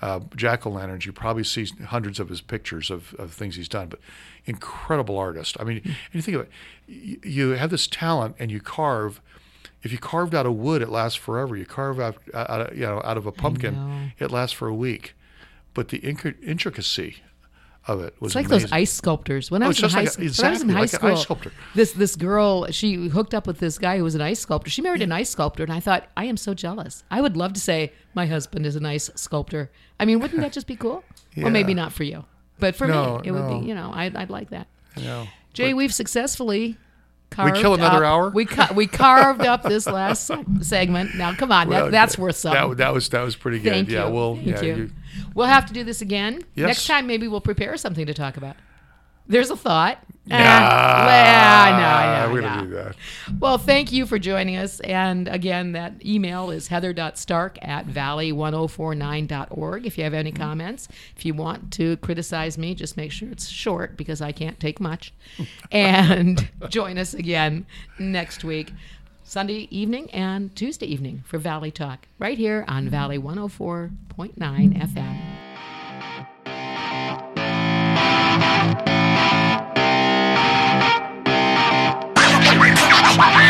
Speaker 2: uh, jack o' lanterns, you probably see hundreds of his pictures of, of things he's done. But incredible artist. I mean, and you think of it. You, you have this talent, and you carve. If you carved out of wood, it lasts forever. You carve out, out of, you know, out of a pumpkin, it lasts for a week. But the intricacy of it was
Speaker 1: It's like
Speaker 2: amazing.
Speaker 1: those ice sculptors. When oh, I
Speaker 2: Oh,
Speaker 1: was in high
Speaker 2: like a-
Speaker 1: school, when I was in high
Speaker 2: like
Speaker 1: school,
Speaker 2: ice sculptor.
Speaker 1: this this girl, she hooked up with this guy who was an ice sculptor. She married an ice sculptor, and I thought, I am so jealous. I would love to say my husband is an ice sculptor. I mean, wouldn't that just be cool? Well, maybe not for you, but for
Speaker 2: No,
Speaker 1: me, it would be. You know, I'd, I'd like that.
Speaker 2: Know,
Speaker 1: Jay, we've successfully. Carved
Speaker 2: kill another
Speaker 1: up-
Speaker 2: hour?
Speaker 1: We ca- we carved up this last segment. Now, come on,
Speaker 2: Well,
Speaker 1: that, that's worth something.
Speaker 2: That, that was that was pretty good.
Speaker 1: Thank
Speaker 2: yeah,
Speaker 1: you.
Speaker 2: well,
Speaker 1: Thank
Speaker 2: yeah,
Speaker 1: you. We'll have to do this again.
Speaker 2: Yes.
Speaker 1: Next time, maybe we'll prepare something to talk about. There's a thought. Eh,
Speaker 2: Nah,
Speaker 1: no, no,
Speaker 2: we're gonna do that.
Speaker 1: Well, thank you for joining us. And again, that email is heather.stark at valley1049.org if you have any comments. If you want to criticize me, just make sure it's short because I can't take much. and join us again next week, Sunday evening and Tuesday evening for Valley Talk, right here on Valley 104.9 FM.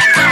Speaker 1: Thank you.